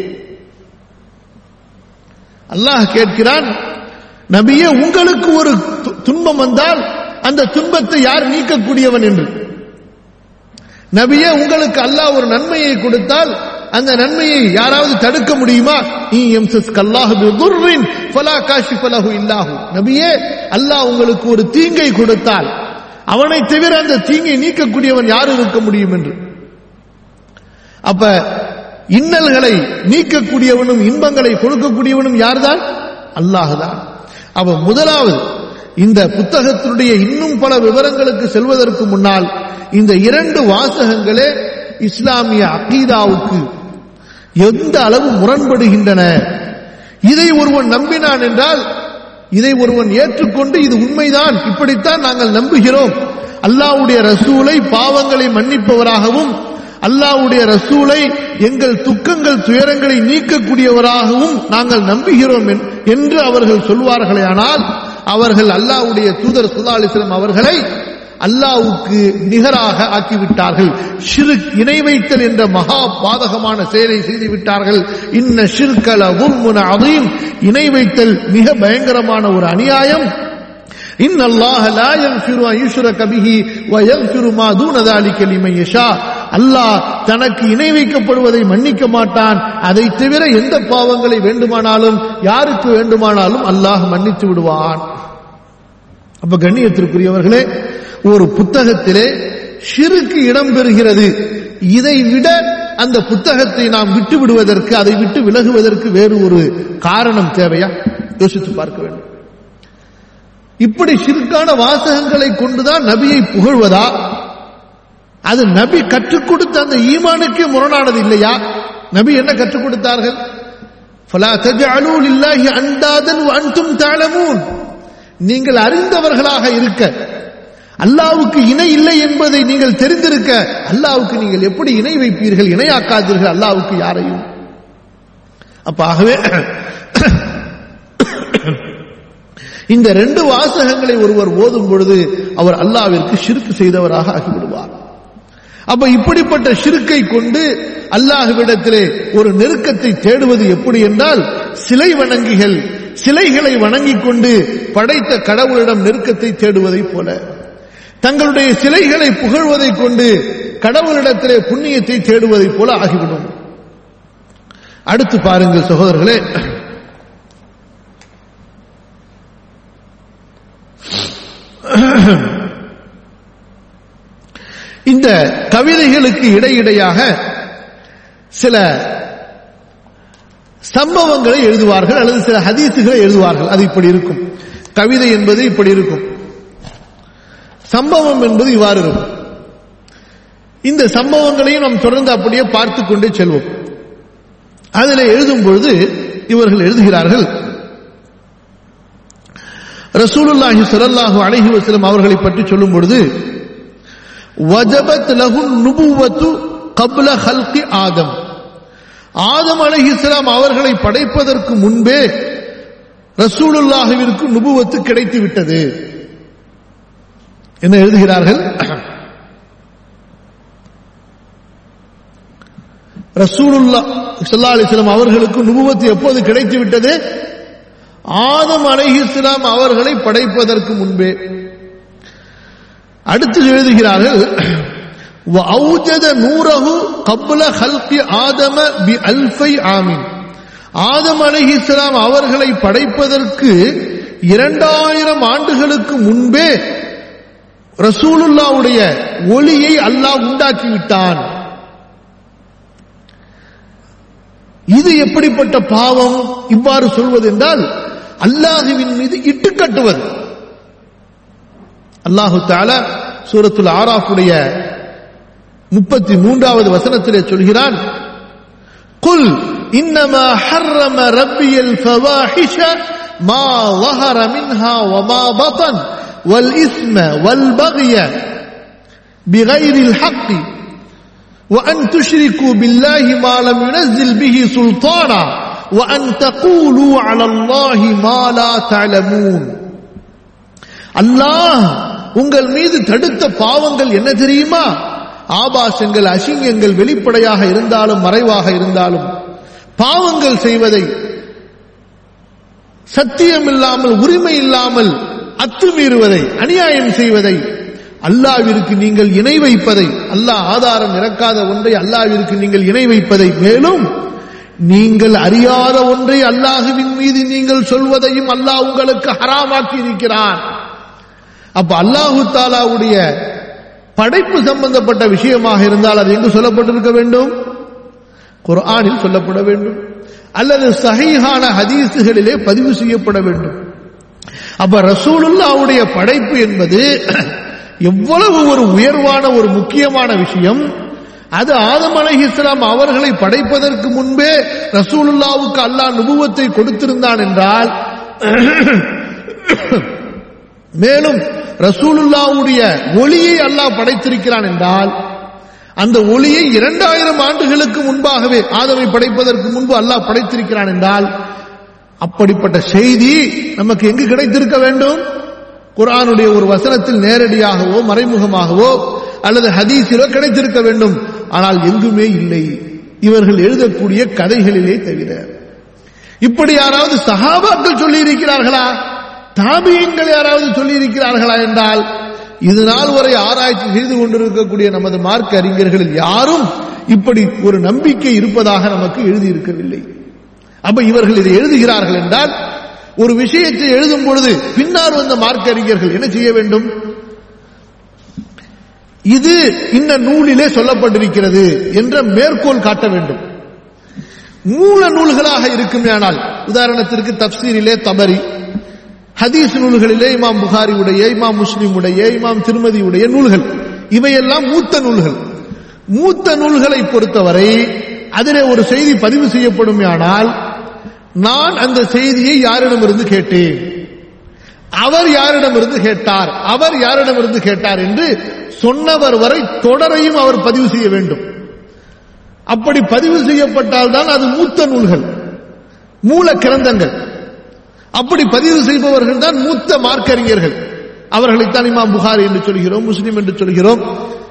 அல்லாஹ் கேட்கிறான் நபியே உங்களுக்கு ஒரு து- துன்பம் வந்தால் அந்த துன்பத்தை யார் நீக்கக்கூடியவன் என்று? நபியே உங்களுக்கு அல்லாஹ் ஒரு நன்மையை கொடுத்தால் அந்த நன்மையை யாராவது தடுக்க முடியுமா? நீ எம்சஸ் கல்லாஹு ஃபலா இல்லாஹு. நபியே அல்லாஹ் உங்களுக்கு ஒரு தீங்கை கொடுத்தால் அவனை தவிர அந்த தீங்கை நீக்கக்கூடியவன் யார் இருக்க முடியும் என்று? அப்ப இன்னல்களை நீக்கக்கூடியவனும் இன்பங்களை கொடுக்கக்கூடியவனும் யார்தான்? அல்லாஹுதான். அப்ப முதலாவது இந்த புத்தகத்தினுடைய இன்னும் பல விவரங்களுக்கு செல்வதற்கு முன்னால் இந்த இரண்டு வாசகங்களே இஸ்லாமிய அகீதாவுக்கு எந்த அளவு முரண்படுகின்றன? இதை ஒருவன் நம்பினான் என்றால் இதை ஒருவன் ஏற்றுக்கொண்டு இது உண்மைதான் இப்படித்தான் நாங்கள் நம்புகிறோம். அல்லாஹ்வுடைய ரசூலை பாவங்களை மன்னிப்பவராகவும் அல்லாஹ்வுடைய ரசூலை எங்கள் துக்கங்கள் துயரங்களை நீக்கக்கூடியவராகவும் நாங்கள் நம்புகிறோம் என்- என்று அவர்கள் சொல்வார்களே ஆனால் அவர்கள் அல்லாவுடைய தூதர் ஸல்லல்லாஹு அவர்களை அல்லாவுக்கு நிகராக ஆக்கிவிட்டார்கள். ஷிர்க் இணை வைத்தல் என்ற மகா பாதகமான செயலை செய்துவிட்டார்கள் இன்ன ஷிர்கல உம்முன அதீம் இணை வைத்தல் மிக பயங்கரமான ஒரு அநியாயம். إن الله لا يغفر أن يشرك به ويغفر ما دون ذلك لمن يشاء அல்லாஹ் தனக்கு இணை வைக்கப்படுவதை மன்னிக்க மாட்டான் அதை தவிர எந்த பாவங்களை வேண்டுமானாலும் யாருக்கு வேண்டுமானாலும் அல்லாஹ் மன்னித்து விடுவான் அப்ப கண்ணியத்திற்குரியவர்களே ஒரு புத்தகத்திலே ஷிருக்கு இடம்பெறுகிறது இதை விட அந்த புத்தகத்தை நாம் விட்டு விடுவதற்கு அதை விட்டு விலகுவதற்கு வேறு ஒரு காரணம் தேவையா யோசித்து பார்க்க வேண்டும் இப்படி சிறுக்கான வாசகங்களை கொண்டுதான் நபியை புகழ்வதா? அது நபி கற்றுக் கொடுத்த அந்த ஈமானுக்கே முரணானது இல்லையா? நபி என்ன கற்றுக் கொடுத்தார்கள்? நீங்கள் அறிந்தவர்களாக இருக்க. அல்லாவுக்கு இணை இல்லை என்பதை நீங்கள் தெரிந்திருக்க. அல்லாவுக்கு நீங்கள் எப்படி இணை வைப்பீர்கள் இணையாக்காதீர்கள் அல்லாவுக்கு யாரையும்? அப்ப ஆகவே இந்த ரெண்டு வாசகங்களை ஒருவர் ஓதும் பொழுது அவர் அல்லாவிற்கு சிறுக்கு செய்தவராக ஆகிவிடுவார். அப்ப இப்படிப்பட்ட சிறுக்கை கொண்டு அல்லாஹுவிடத்திலே ஒரு நெருக்கத்தை தேடுவது எப்படி என்றால் சிலை வணங்கிகள் சிலைகளை வணங்கிக் கொண்டு படைத்த கடவுளிடம் நெருக்கத்தை தேடுவதை போல. தங்களுடைய சிலைகளை புகழ்வதை கொண்டு கடவுளிடத்திலே புண்ணியத்தை தேடுவதை போல ஆகிவிடும். அடுத்து பாருங்கள் சகோதரர்களே இந்த கவிதைகளுக்கு இடையிடையாக சில சம்பவங்களை எழுதுவார்கள் அல்லது சில ஹதீசுகளை எழுதுவார்கள். அது இப்படி இருக்கும். கவிதை என்பது இப்படி இருக்கும். சம்பவம் என்பது இவ்வாறு இருக்கும். இந்த சம்பவங்களையும் நாம் தொடர்ந்து அப்படியே பார்த்து கொண்டே செல்வோம். அதில் எழுதும் பொழுது இவர்கள் எழுதுகிறார்கள் ரசூலுல்லாஹி ஸல்லல்லாஹு அலைஹி வசலம் அவர்களை பற்றி சொல்லும் பொழுது வஜபத் லஹு நுபுவத்து கப்ல ஹல்கி ஆதம். ஆதம் அலைஹிஸ்ஸலாம் அவர்களை படைப்பதற்கு முன்பே ரசூலுல்லாஹுவிற்கு நுபுவத்து கிடைத்து விட்டது. என்ன எழுதுகிறார்கள்? ரசூலுல்லா ஸல்லல்லாஹு அலிஸ்லாம் அவர்களுக்கு நுபுவத்து எப்போது கிடைத்து விட்டது? ஆதம் அலைஹிஸ்லாம் அவர்களை படைப்பதற்கு முன்பே அடுத்து எழுதுகிறார்கள் அவுஜத நூரகு கபுல ஹல்கி ஆதம பி அல்ஃபை ஆமின். ஆதம் அலிஹிஸ்லாம் அவர்களை படைப்பதற்கு இரண்டாயிரம் ஆண்டுகளுக்கு முன்பே ரசூலுல்லாவுடைய ஒளியை அல்லாஹ் உண்டாக்கிவிட்டான். இது எப்படிப்பட்ட பாவம் இவ்வாறு சொல்வது என்றால் அல்லாஹுவின் மீது இட்டு கட்டுவது அல்லாஹு தாலா சூரத்துல் ஆராஃபுடைய முப்பத்தி மூன்றாவது வசனத்திலே சொல்கிறான் குல் இன்னமா ஹர்ரம ரப்பியல் ஃபவாஹிஷ மா ظهر منها وما بطن والإثم والبغي بغير الحق وأن تشركوا بالله ما لم ينزل به سلطانا وأن تقولوا على الله ما لا تعلمون அல்லாஹ் உங்கள் மீது தடுத்த பாவங்கள் என்ன தெரியுமா ஆபாசங்கள் அசிங்கங்கள் வெளிப்படையாக இருந்தாலும் மறைவாக இருந்தாலும் பாவங்கள் செய்வதை சத்தியம் இல்லாமல் உரிமை இல்லாமல் அத்துமீறுவதை அநியாயம் செய்வதை அல்லாவிற்கு நீங்கள் இணை வைப்பதை அல்லாஹ் ஆதாரம் இறக்காத ஒன்றை அல்லாவிற்கு நீங்கள் இணை வைப்பதை மேலும் நீங்கள் அறியாத ஒன்றை அல்லாஹுவின் மீது நீங்கள் சொல்வதையும் அல்லாஹ் உங்களுக்கு ஹராமாக்கி இருக்கிறான் அப்ப அல்லாஹு தாலாவுடைய படைப்பு சம்பந்தப்பட்ட விஷயமாக இருந்தால் அது எங்கு சொல்லப்பட்டிருக்க வேண்டும்? குர்ஆனில் சொல்லப்பட வேண்டும். அல்லது சஹீஹான ஹதீசுகளிலே பதிவு செய்யப்பட வேண்டும். அப்ப ரசூலுல்லாவுடைய படைப்பு என்பது எவ்வளவு ஒரு உயர்வான ஒரு முக்கியமான விஷயம். அது ஆதம் அலைஹிஸ்லாம் அவர்களை படைப்பதற்கு முன்பே ரசூலுல்லாவுக்கு அல்லாஹ் நுபுவத்தை கொடுத்திருந்தான் என்றால் மேலும் ரசூலுல்லாவுடைய ஒளியை அல்லாஹ் படைத்திருக்கிறான் என்றால் அந்த ஒளியை இரண்டாயிரம் ஆண்டுகளுக்கு முன்பாகவே ஆதமை படைப்பதற்கு முன்பு அல்லாஹ் படைத்திருக்கிறான் என்றால் அப்படிப்பட்ட செய்தி நமக்கு எங்கு கிடைத்திருக்க வேண்டும்? குரானுடைய ஒரு வசனத்தில் நேரடியாகவோ மறைமுகமாகவோ அல்லது ஹதீஸிலோ கிடைத்திருக்க வேண்டும். ஆனால் எங்குமே இல்லை. இவர்கள் எழுதக்கூடிய கதைகளிலே தவிர. இப்படி யாராவது சகாபாக்கள் சொல்லி இருக்கிறார்களா தாபியங்கள் யாராவது சொல்லி இருக்கிறார்களா என்றால் இது நாள் வரை ஆராய்ச்சி செய்து கொண்டிருக்கக்கூடிய நமது மார்க்க அறிஞர்களில் யாரும் இப்படி ஒரு நம்பிக்கை இருப்பதாக நமக்கு எழுதியிருக்கவில்லை. அப்ப இவர்கள் இதை எழுதுகிறார்கள் என்றால் ஒரு விஷயத்தை எழுதும் பொழுது பின்னால் வந்த மார்க்க அறிஞர்கள் என்ன செய்ய வேண்டும்? இது இந்த நூலிலே சொல்லப்பட்டிருக்கிறது என்ற மேற்கோள் காட்ட வேண்டும். மூல நூல்களாக இருக்குமேயானால் உதாரணத்திற்கு தப்சீரிலே தபரி ஹதீஸ் நூல்களிலே இமாம் புகாரி உடைய இமாம் முஸ்லிம் உடைய இமாம் திருமதி உடைய நூல்கள். இவையெல்லாம் மூத்த நூல்கள். மூத்த நூல்களை பொறுத்தவரை அதிலே ஒரு செய்தி பதிவு செய்யப்படுமேயானால் நான் அந்த செய்தியை யாரிடமிருந்து கேட்டேன்? அவர் யாரிடமிருந்து கேட்டார்? அவர் யாரிடமிருந்து கேட்டார் என்று சொன்னவர் வரை தொடரையும் அவர் பதிவு செய்ய வேண்டும். அப்படி பதிவு செய்யப்பட்டால் தான் அது மூத்த நூல்கள் மூல கிரந்தங்கள். அப்படி பதிவு செய்பவர்கள் தான் மூத்த மார்க்கறிஞர்கள். அவர்களைத்தான் இமாம் புகாரி என்று சொல்கிறோம் முஸ்லீம் என்று சொல்கிறோம்.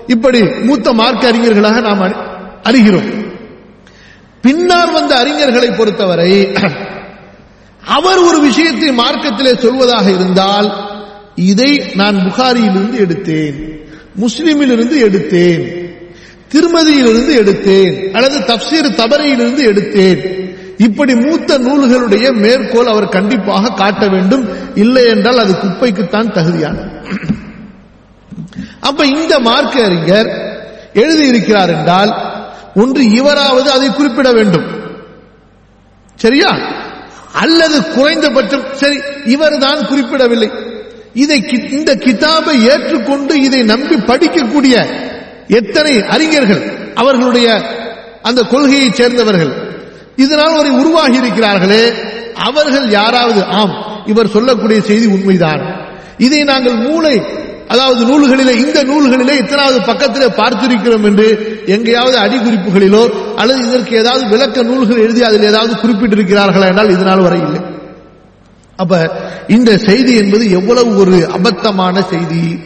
இப்படி மூத்த மார்க்க அறிஞர்களாக நாம் அறிகிறோம். பின்னால் வந்த அறிஞர்களை பொறுத்தவரை அவர் ஒரு விஷயத்தை மார்க்கத்திலே சொல்வதாக இருந்தால் இதை நான் புகாரியிலிருந்து எடுத்தேன் முஸ்லிமிலிருந்து எடுத்தேன் திருமதியிலிருந்து எடுத்தேன் அல்லது தப்சீர் தபரையிலிருந்து எடுத்தேன். இப்படி மூத்த நூல்களுடைய மேற்கோள் அவர் கண்டிப்பாக காட்ட வேண்டும். இல்லை என்றால் அது குப்பைக்குத்தான் தகுதியானது. அப்ப இந்த மார்க்க அறிஞர் எழுதியிருக்கிறார் என்றால் ஒன்று இவராவது அதை குறிப்பிட வேண்டும். சரியா? அல்லது குறைந்தபட்சம் சரி இவர்தான் குறிப்பிடவில்லை. இதை இந்த கிதாபை ஏற்றுக்கொண்டு இதை நம்பி படிக்கக்கூடிய எத்தனை அறிஞர்கள் அவர்களுடைய அந்த கொள்கையைச் சேர்ந்தவர்கள் இதனால் ஒரு உருவாகி இருக்கிறார்களே அவர்கள் யாராவது ஆம் இவர் சொல்லக்கூடிய செய்தி உண்மைதான். இதை நாங்கள் மூளை அதாவது நூல்களிலே இந்த நூல்களிலே இத்தனாவது பக்கத்திலே பார்த்திருக்கிறோம் என்று எங்கேயாவது அடிக்குறிப்புகளிலோ அல்லது இதற்கு ஏதாவது விளக்க நூல்கள் எழுதி அதில் ஏதாவது குறிப்பிட்டிருக்கிறார்களா என்றால் இதனால் வரை இல்லை. அப்ப இந்த செய்தி என்பது எவ்வளவு ஒரு அபத்தமான செய்தி.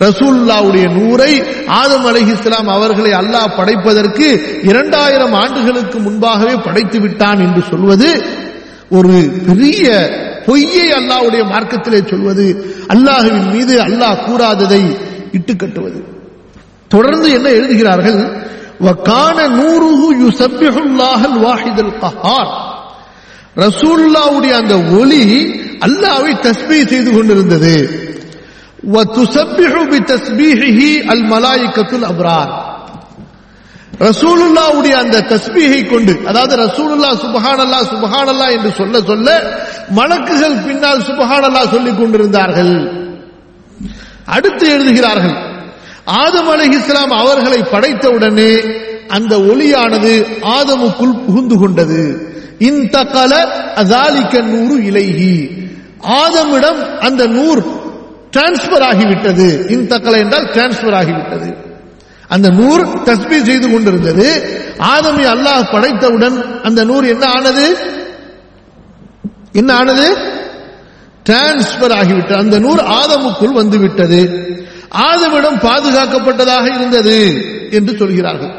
ரசூல்லாவுடைய நூரை ஆதம் அலைஹிஸ்ஸலாம் அவர்களை அல்லாஹ் படைப்பதற்கு இரண்டாயிரம் ஆண்டுகளுக்கு முன்பாகவே படைத்து விட்டான் என்று சொல்வது ஒரு பெரிய பொய்யை அல்லாஹ்வுடைய மார்க்கத்திலே சொல்வது. அல்லாஹுவின் மீது அல்லாஹ் கூறாததை இட்டு கட்டுவது. தொடர்ந்து என்ன எழுதுகிறார்கள்? வக்கான நூறுஹு யுசப்பிஹுல்லாஹல் வாஹிதல் கஹார். ரசூல்லாவுடைய அந்த ஒளி அல்லாவை தஸ்பீ செய்து கொண்டிருந்தது. அல் மலாய்கத்துல் அப்ரார். ரசூலுல்லாவுடைய அந்த தஸ்பீகை கொண்டு அதாவது ரசூலுல்லா சுபஹானல்லா சுபஹானல்லா என்று சொல்ல சொல்ல மலக்குகள் பின்னால் சுபஹானல்லா சொல்லிக் கொண்டிருந்தார்கள். அடுத்து எழுதுகிறார்கள் ஆதம் அலைஹிஸ்ஸலாம் அவர்களை படைத்தவுடனே அந்த ஒளியானது ஆதமுக்குள் புகுந்து கொண்டது. இந்த கல அதாலிக்க நூறு இலைகி ஆதமிடம் அந்த நூர் டிரான்ஸ்பர் ஆகிவிட்டது. இந்த கலை என்றால் டிரான்ஸ்பர் ஆகிவிட்டது. அந்த நூர் தஸ்பீ செய்து கொண்டிருந்தது. ஆதமி அல்லாஹ் படைத்தவுடன் அந்த நூர் என்ன ஆனது? என்ன ஆனது? டிரான்ஸ்பர் ஆகிவிட்டது. அந்த நூர் ஆதமுக்குள் வந்து விட்டது ஆதமிடம் பாதுகாக்கப்பட்டதாக இருந்தது என்று சொல்கிறார்கள்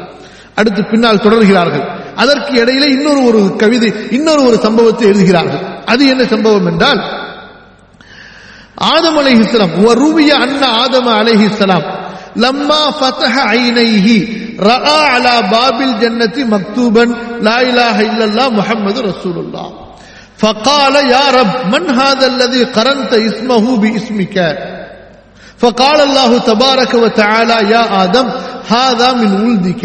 அடுத்து பின்னால் தொடர்கிறார்கள் அதற்கு இடையில இன்னொரு ஒரு கவிதை இன்னொரு ஒரு சம்பவத்தை எழுதுகிறார்கள் அது என்ன சம்பவம் என்றால் ஆதம் அலைஹிஸ்ஸலாம் வருவிய அண்ணா ஆதம அலைஹிஸ்ஸலாம் لما فتح عينيه راى على باب الجنه مكتوبا لا اله الا الله محمد رسول الله فقال يا رب من هذا الذي قرنت اسمه باسمك فقال الله تبارك وتعالى يا آدم هذا من ولدك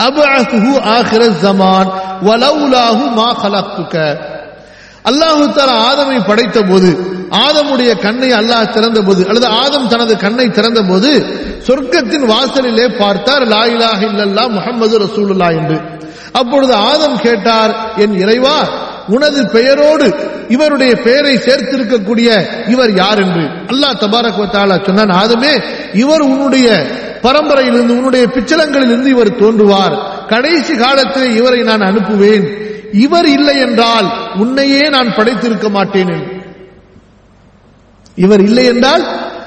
أبعثه آخر الزمان ولولاه ما خلقتك அல்லாஹு தாலா ஆதமை படைத்த போது ஆதமுடைய கண்ணை அல்லாஹ் திறந்த போது அல்லது ஆதம் தனது கண்ணை திறந்த போது சொர்க்கத்தின் வாசலிலே பார்த்தார் லா இலாஹ இல்லல்லா முஹம்மது ரசூலுல்லாஹ் என்று அப்பொழுது ஆதம் கேட்டார் என் இறைவா உனது பெயரோடு இவருடைய பெயரை சேர்த்திருக்கக்கூடிய இவர் யார் என்று அல்லாஹ் தபாரக் சொன்னான். ஆதமே இவர் உன்னுடைய பரம்பரையிலிருந்து உன்னுடைய பிச்சலங்களிலிருந்து இவர் தோன்றுவார். கடைசி காலத்தில் இவரை நான் அனுப்புவேன். இவர் இல்லை என்றால் உன்னையே நான் படைத்திருக்க மாட்டேன். இவர் இல்லை என்றால்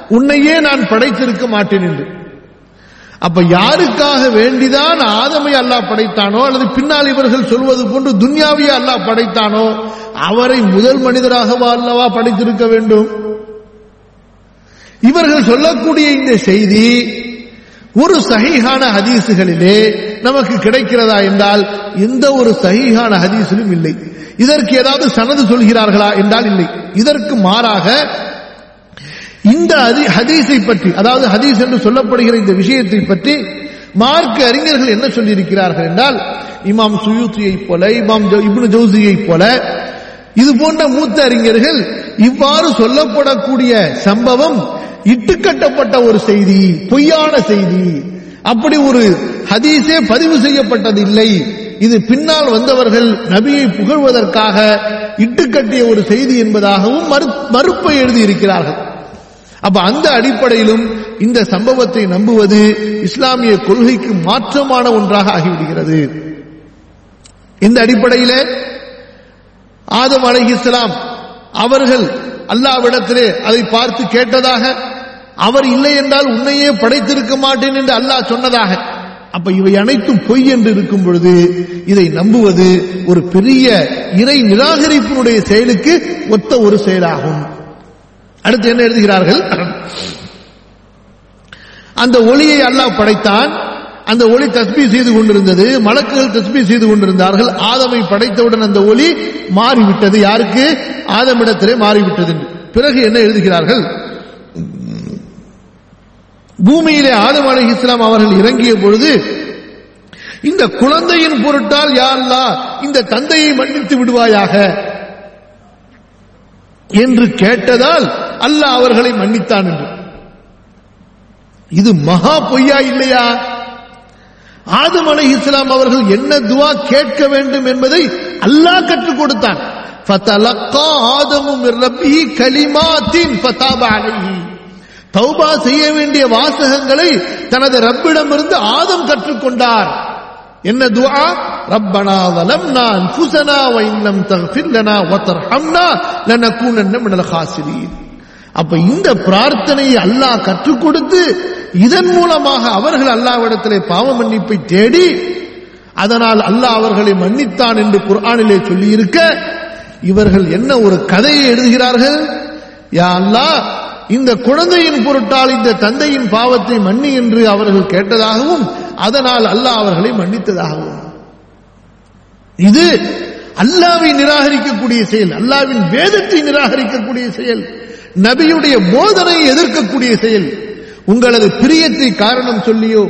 உன்னையே நான் படைத்திருக்க மாட்டேன் என்று. அப்ப யாருக்காக வேண்டிதான் ஆதமை அல்லாஹ் படைத்தானோ அல்லது பின்னால் இவர்கள் சொல்வது போன்று துன்யாவியை அல்லாஹ் படைத்தானோ அவரை முதல் மனிதராகவா அல்லவா படைத்திருக்க வேண்டும்? இவர்கள் சொல்லக்கூடிய இந்த செய்தி ஒரு சஹீஹான ஹதீசுகளிலே நமக்கு கிடைக்கிறதா என்றால் எந்த ஒரு சகிகான ஹதீஸிலும் இல்லை. இதற்கு ஏதாவது சனது சொல்கிறார்களா என்றால் இல்லை. இதற்கு மாறாக இந்த ஹதி- ஹதீஸை பற்றி அதாவது ஹதீஸ் என்று சொல்லப்படுகிற இந்த விஷயத்தை பற்றி மார்க்க அறிஞர்கள் என்ன சொல்லியிருக்கிறார்கள் என்றால் இமாம் சுயூத்தியை போல இமாம் இப்னு ஜௌசியை போல இது போன்ற மூத்த அறிஞர்கள் இவ்வாறு சொல்லப்படக்கூடிய சம்பவம் இட்டுக்கட்டப்பட்ட ஒரு செய்தி பொய்யான செய்தி. அப்படி ஒரு ஹதீஸே பதிவு செய்யப்பட்டது இல்லை இது பின்னால் வந்தவர்கள் நபியை புகழ்வதற்காக இட்டுக்கட்டிய ஒரு செய்தி என்பதாகவும் மறு- மறுப்பை எழுதியிருக்கிறார்கள். அப்ப அந்த அடிப்படையிலும் இந்த சம்பவத்தை நம்புவது இஸ்லாமிய கொள்கைக்கு மாற்றமான ஒன்றாக ஆகிவிடுகிறது. இந்த அடிப்படையில ஆதம் இஸ்லாம் அவர்கள் அல்லாவிடத்திலே அதை பார்த்து கேட்டதாக அவர் இல்லை என்றால் உன்னையே படைத்திருக்க மாட்டேன் என்று அல்லாஹ் சொன்னதாக. அப்ப இவை அனைத்தும் பொய் என்று இருக்கும் பொழுது இதை நம்புவது ஒரு பெரிய இறை நிராகரிப்பினுடைய செயலுக்கு ஒத்த ஒரு செயலாகும். அடுத்து என்ன எழுதுகிறார்கள்? அந்த ஒளியை அல்லாஹ் படைத்தான். அந்த ஒளி தஸ்மி செய்து கொண்டிருந்தது. மலக்குகள் தஸ்மி செய்து கொண்டிருந்தார்கள். ஆதமை படைத்தவுடன் அந்த ஒளி மாறிவிட்டது. யாருக்கு? ஆதமிடத்திலே மாறிவிட்டது. என்று. பிறகு என்ன எழுதுகிறார்கள்? பூமியிலே ஆதம் அலி இஸ்லாம் அவர்கள் இறங்கிய பொழுது இந்த குழந்தையின் பொருட்டால் யா இந்த தந்தையை மன்னித்து விடுவாயாக. என்று கேட்டதால் அல்லாஹ் அவர்களை மன்னித்தான் என்று. இது மகா பொய்யா இல்லையா? ஆதம் அலை இஸ்லாம் அவர்கள் என்ன துவா கேட்க வேண்டும் என்பதை அல்லாஹ் கற்றுக் கொடுத்தான். தௌபா செய்ய வேண்டிய வாசகங்களை தனது ரப்பிடமிருந்து ஆதம் கற்றுக்கொண்டார் என்ன துஆ ரப்பனா வலம்னா அன்ஃபுஸனா வ இன்னம் தக்ஃபிர் லனா வ தர்ஹம்னா லனகூனன்ன மினல் அப்ப இந்த பிரார்த்தனையை அல்லாஹ் கற்றுக் கொடுத்து இதன் மூலமாக அவர்கள் அல்லாவிடத்திலே பாவ மன்னிப்பை தேடி அதனால் அல்லாஹ் அவர்களை மன்னித்தான் என்று குர்ஆனிலே சொல்லியிருக்க இவர்கள் என்ன ஒரு கதையை எழுதுகிறார்கள்? யா அல்லாஹ் இந்த குழந்தையின் பொருட்டால் இந்த தந்தையின் பாவத்தை மன்னி என்று அவர்கள் கேட்டதாகவும் அதனால் அல்லாஹ் அவர்களை மன்னித்ததாகவும். இது அல்லாவை நிராகரிக்கக்கூடிய செயல் அல்லாவின் வேதத்தை நிராகரிக்கக்கூடிய செயல் நபியுடைய போதனையை எதிர்க்கக்கூடிய செயல். உங்களது பிரியத்தை காரணம் சொல்லியோ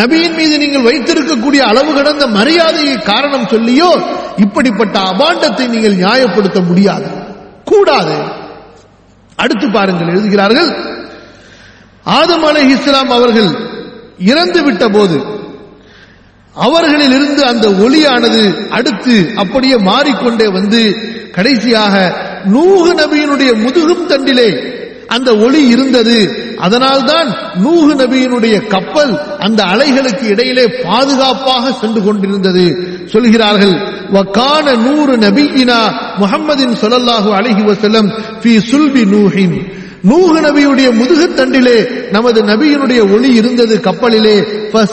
நபியின் மீது நீங்கள் வைத்திருக்கக்கூடிய அளவு கடந்த மரியாதையை காரணம் சொல்லியோ இப்படிப்பட்ட அபாண்டத்தை நீங்கள் நியாயப்படுத்த முடியாது. கூடாது. அடுத்து பாருங்கள் எழுதுகிறார்கள் ஆதம் அலை இஸ்லாம் அவர்கள் இறந்து விட்ட போது அவர்களில் இருந்து அந்த ஒளியானது அடுத்து அப்படியே மாறிக்கொண்டே வந்து கடைசியாக நூகு நபியினுடைய முதுகும் தண்டிலே அந்த ஒளி இருந்தது. அதனால்தான் நூகு நபியினுடைய கப்பல் அந்த அலைகளுக்கு இடையிலே பாதுகாப்பாக சென்று கொண்டிருந்தது. சொல்கிறார்கள் வக்கான நூறு நபியினா முகமதின் சொல்லல்லாஹு அழகி வசலம் ஃபீ சுல்பி நூஹின். நூகு நபியுடைய முதுகுத்தண்டிலே நமது நபியினுடைய ஒளி இருந்தது கப்பலிலே.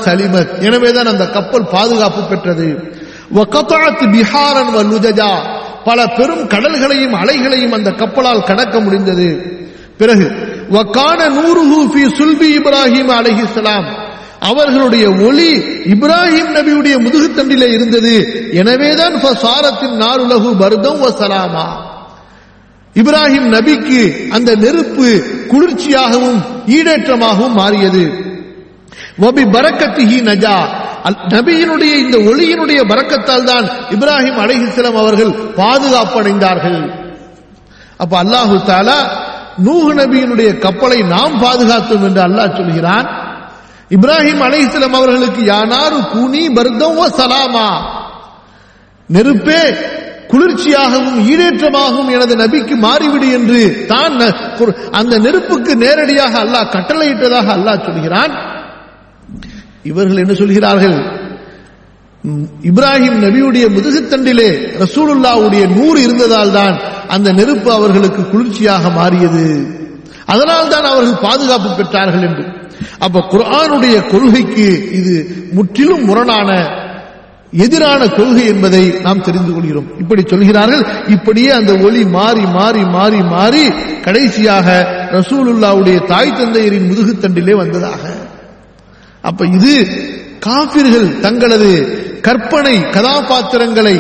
சலிமத் எனவேதான் அந்த கப்பல் பாதுகாப்பு பெற்றது. வகதஅத் பிஹாரன் வ லுஜஜா பல பெரும் கடல்களையும் அலைகளையும் அந்த கப்பலால் கடக்க முடிந்தது. பிறகு வக்கான நூறுஹு சுல்பி இப்ராஹிம் அலஹிஸ்லாம் அவர்களுடைய ஒளி இப்ராஹிம் நபியுடைய முதுகுத்தண்டிலே இருந்தது. எனவேதான் சாரத்தின் நாருலகு பர்தம் வசலாமா. இப்ராஹிம் நபிக்கு அந்த நெருப்பு குளிர்ச்சியாகவும் ஈடேற்றமாகவும் மாறியது. வபி பரக்கத்திஹி நஜா. அல்- நபியினுடைய இந்த ஒளியினுடைய பறக்கத்தால் தான் இப்ராஹிம் அலைஹிஸ்ஸலாம் அவர்கள் பாதுகாப்பு அடைந்தார்கள் அப்ப அல்லாஹு தாலா நூஹ் நபியினுடைய கப்பலை நாம் பாதுகாத்தோம் என்று அல்லாஹ் சொல்கிறான். இப்ராஹிம் அலைஹிஸ்லாம் அவர்களுக்கு யானாரு கூனி பர்தம் சலாமா. நெருப்பே குளிர்ச்சியாகவும் ஈடேற்றமாகவும் எனது நபிக்கு மாறிவிடு என்று தான் ந- அந்த நெருப்புக்கு நேரடியாக அல்லாஹ் கட்டளையிட்டதாக அல்லாஹ் சொல்கிறான். இவர்கள் என்ன சொல்கிறார்கள்? இப்ராஹிம் நபியுடைய முதுகுத்தண்டிலே ரசூலுல்லாவுடைய நூறு இருந்ததால் தான் அந்த நெருப்பு அவர்களுக்கு குளிர்ச்சியாக மாறியது. அதனால் தான் அவர்கள் பாதுகாப்பு பெற்றார்கள் என்று. அப்ப குரானுடைய கொள்கைக்கு இது முற்றிலும் முரணான எதிரான கொள்கை என்பதை நாம் தெரிந்து கொள்கிறோம். இப்படி சொல்கிறார்கள். இப்படியே அந்த ஒளி மாறி மாறி மாறி மாறி கடைசியாக ரசூலுல்லாவுடைய தாய் தந்தையரின் முதுகுத்தண்டிலே வந்ததாக. அப்ப இது காபிர்கள் தங்களது கற்பனை கதாபாத்திரங்களை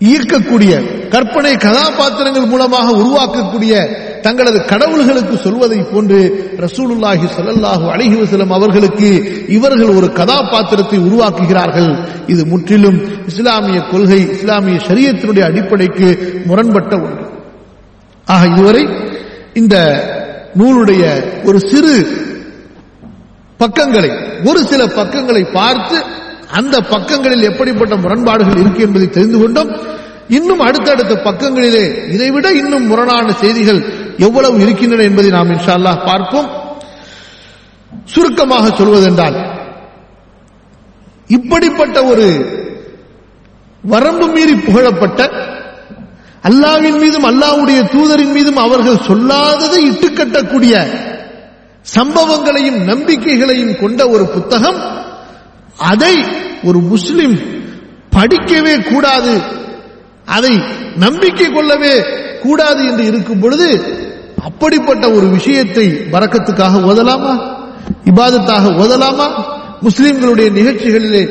ஈர்க்கக்கூடிய கற்பனை கதாபாத்திரங்கள் மூலமாக உருவாக்கக்கூடிய தங்களது கடவுள்களுக்கு சொல்வதை போன்று ரசூலுல்லாஹி சொல்லல்லாஹு அலைஹி வஸல்லம் அவர்களுக்கு இவர்கள் ஒரு கதாபாத்திரத்தை உருவாக்குகிறார்கள். இது முற்றிலும் இஸ்லாமிய கொள்கை இஸ்லாமிய சரியத்தினுடைய அடிப்படைக்கு முரண்பட்ட ஒன்று. ஆக இதுவரை இந்த நூலுடைய ஒரு சிறு பக்கங்களை ஒரு சில பக்கங்களை பார்த்து அந்த பக்கங்களில் எப்படிப்பட்ட முரண்பாடுகள் இருக்கு என்பதை தெரிந்து கொண்டோம். இன்னும் அடுத்தடுத்த பக்கங்களிலே இதைவிட இன்னும் முரணான செய்திகள் எவ்வளவு இருக்கின்றன என்பதை நாம் இன்ஷா பார்ப்போம். சுருக்கமாக சொல்வதென்றால் இப்படிப்பட்ட ஒரு வரம்பு மீறி புகழப்பட்ட அல்லாவின் மீதும் அல்லாவுடைய தூதரின் மீதும் அவர்கள் சொல்லாததை இட்டுக்கட்டக்கூடிய சம்பவங்களையும் நம்பிக்கைகளையும் கொண்ட ஒரு புத்தகம் அதை ஒரு முஸ்லிம் படிக்கவே கூடாது அதை நம்பிக்கை கொள்ளவே கூடாது என்று இருக்கும் பொழுது அப்படிப்பட்ட ஒரு விஷயத்தை வரக்கத்துக்காக ஓதலாமா? இபாதத்தாக ஓதலாமா? முஸ்லிம்களுடைய நிகழ்ச்சிகளிலே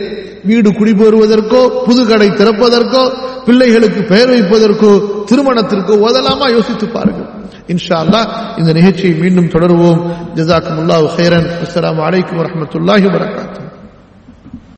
வீடு குடிபெறுவதற்கோ புது கடை திறப்பதற்கோ பிள்ளைகளுக்கு பெயர் வைப்பதற்கோ திருமணத்திற்கோ ஓதலாமா? யோசித்து பாருங்கள். இன்ஷா அல்லா இந்த நிகழ்ச்சியை மீண்டும் தொடருவோம். ஜசாக்கும் அல்லாஹ் ஹைரன் அஸ்ஸலாமு அலைக்கும் வரஹ்மத்துல்லாஹி வபரகாத்துஹு.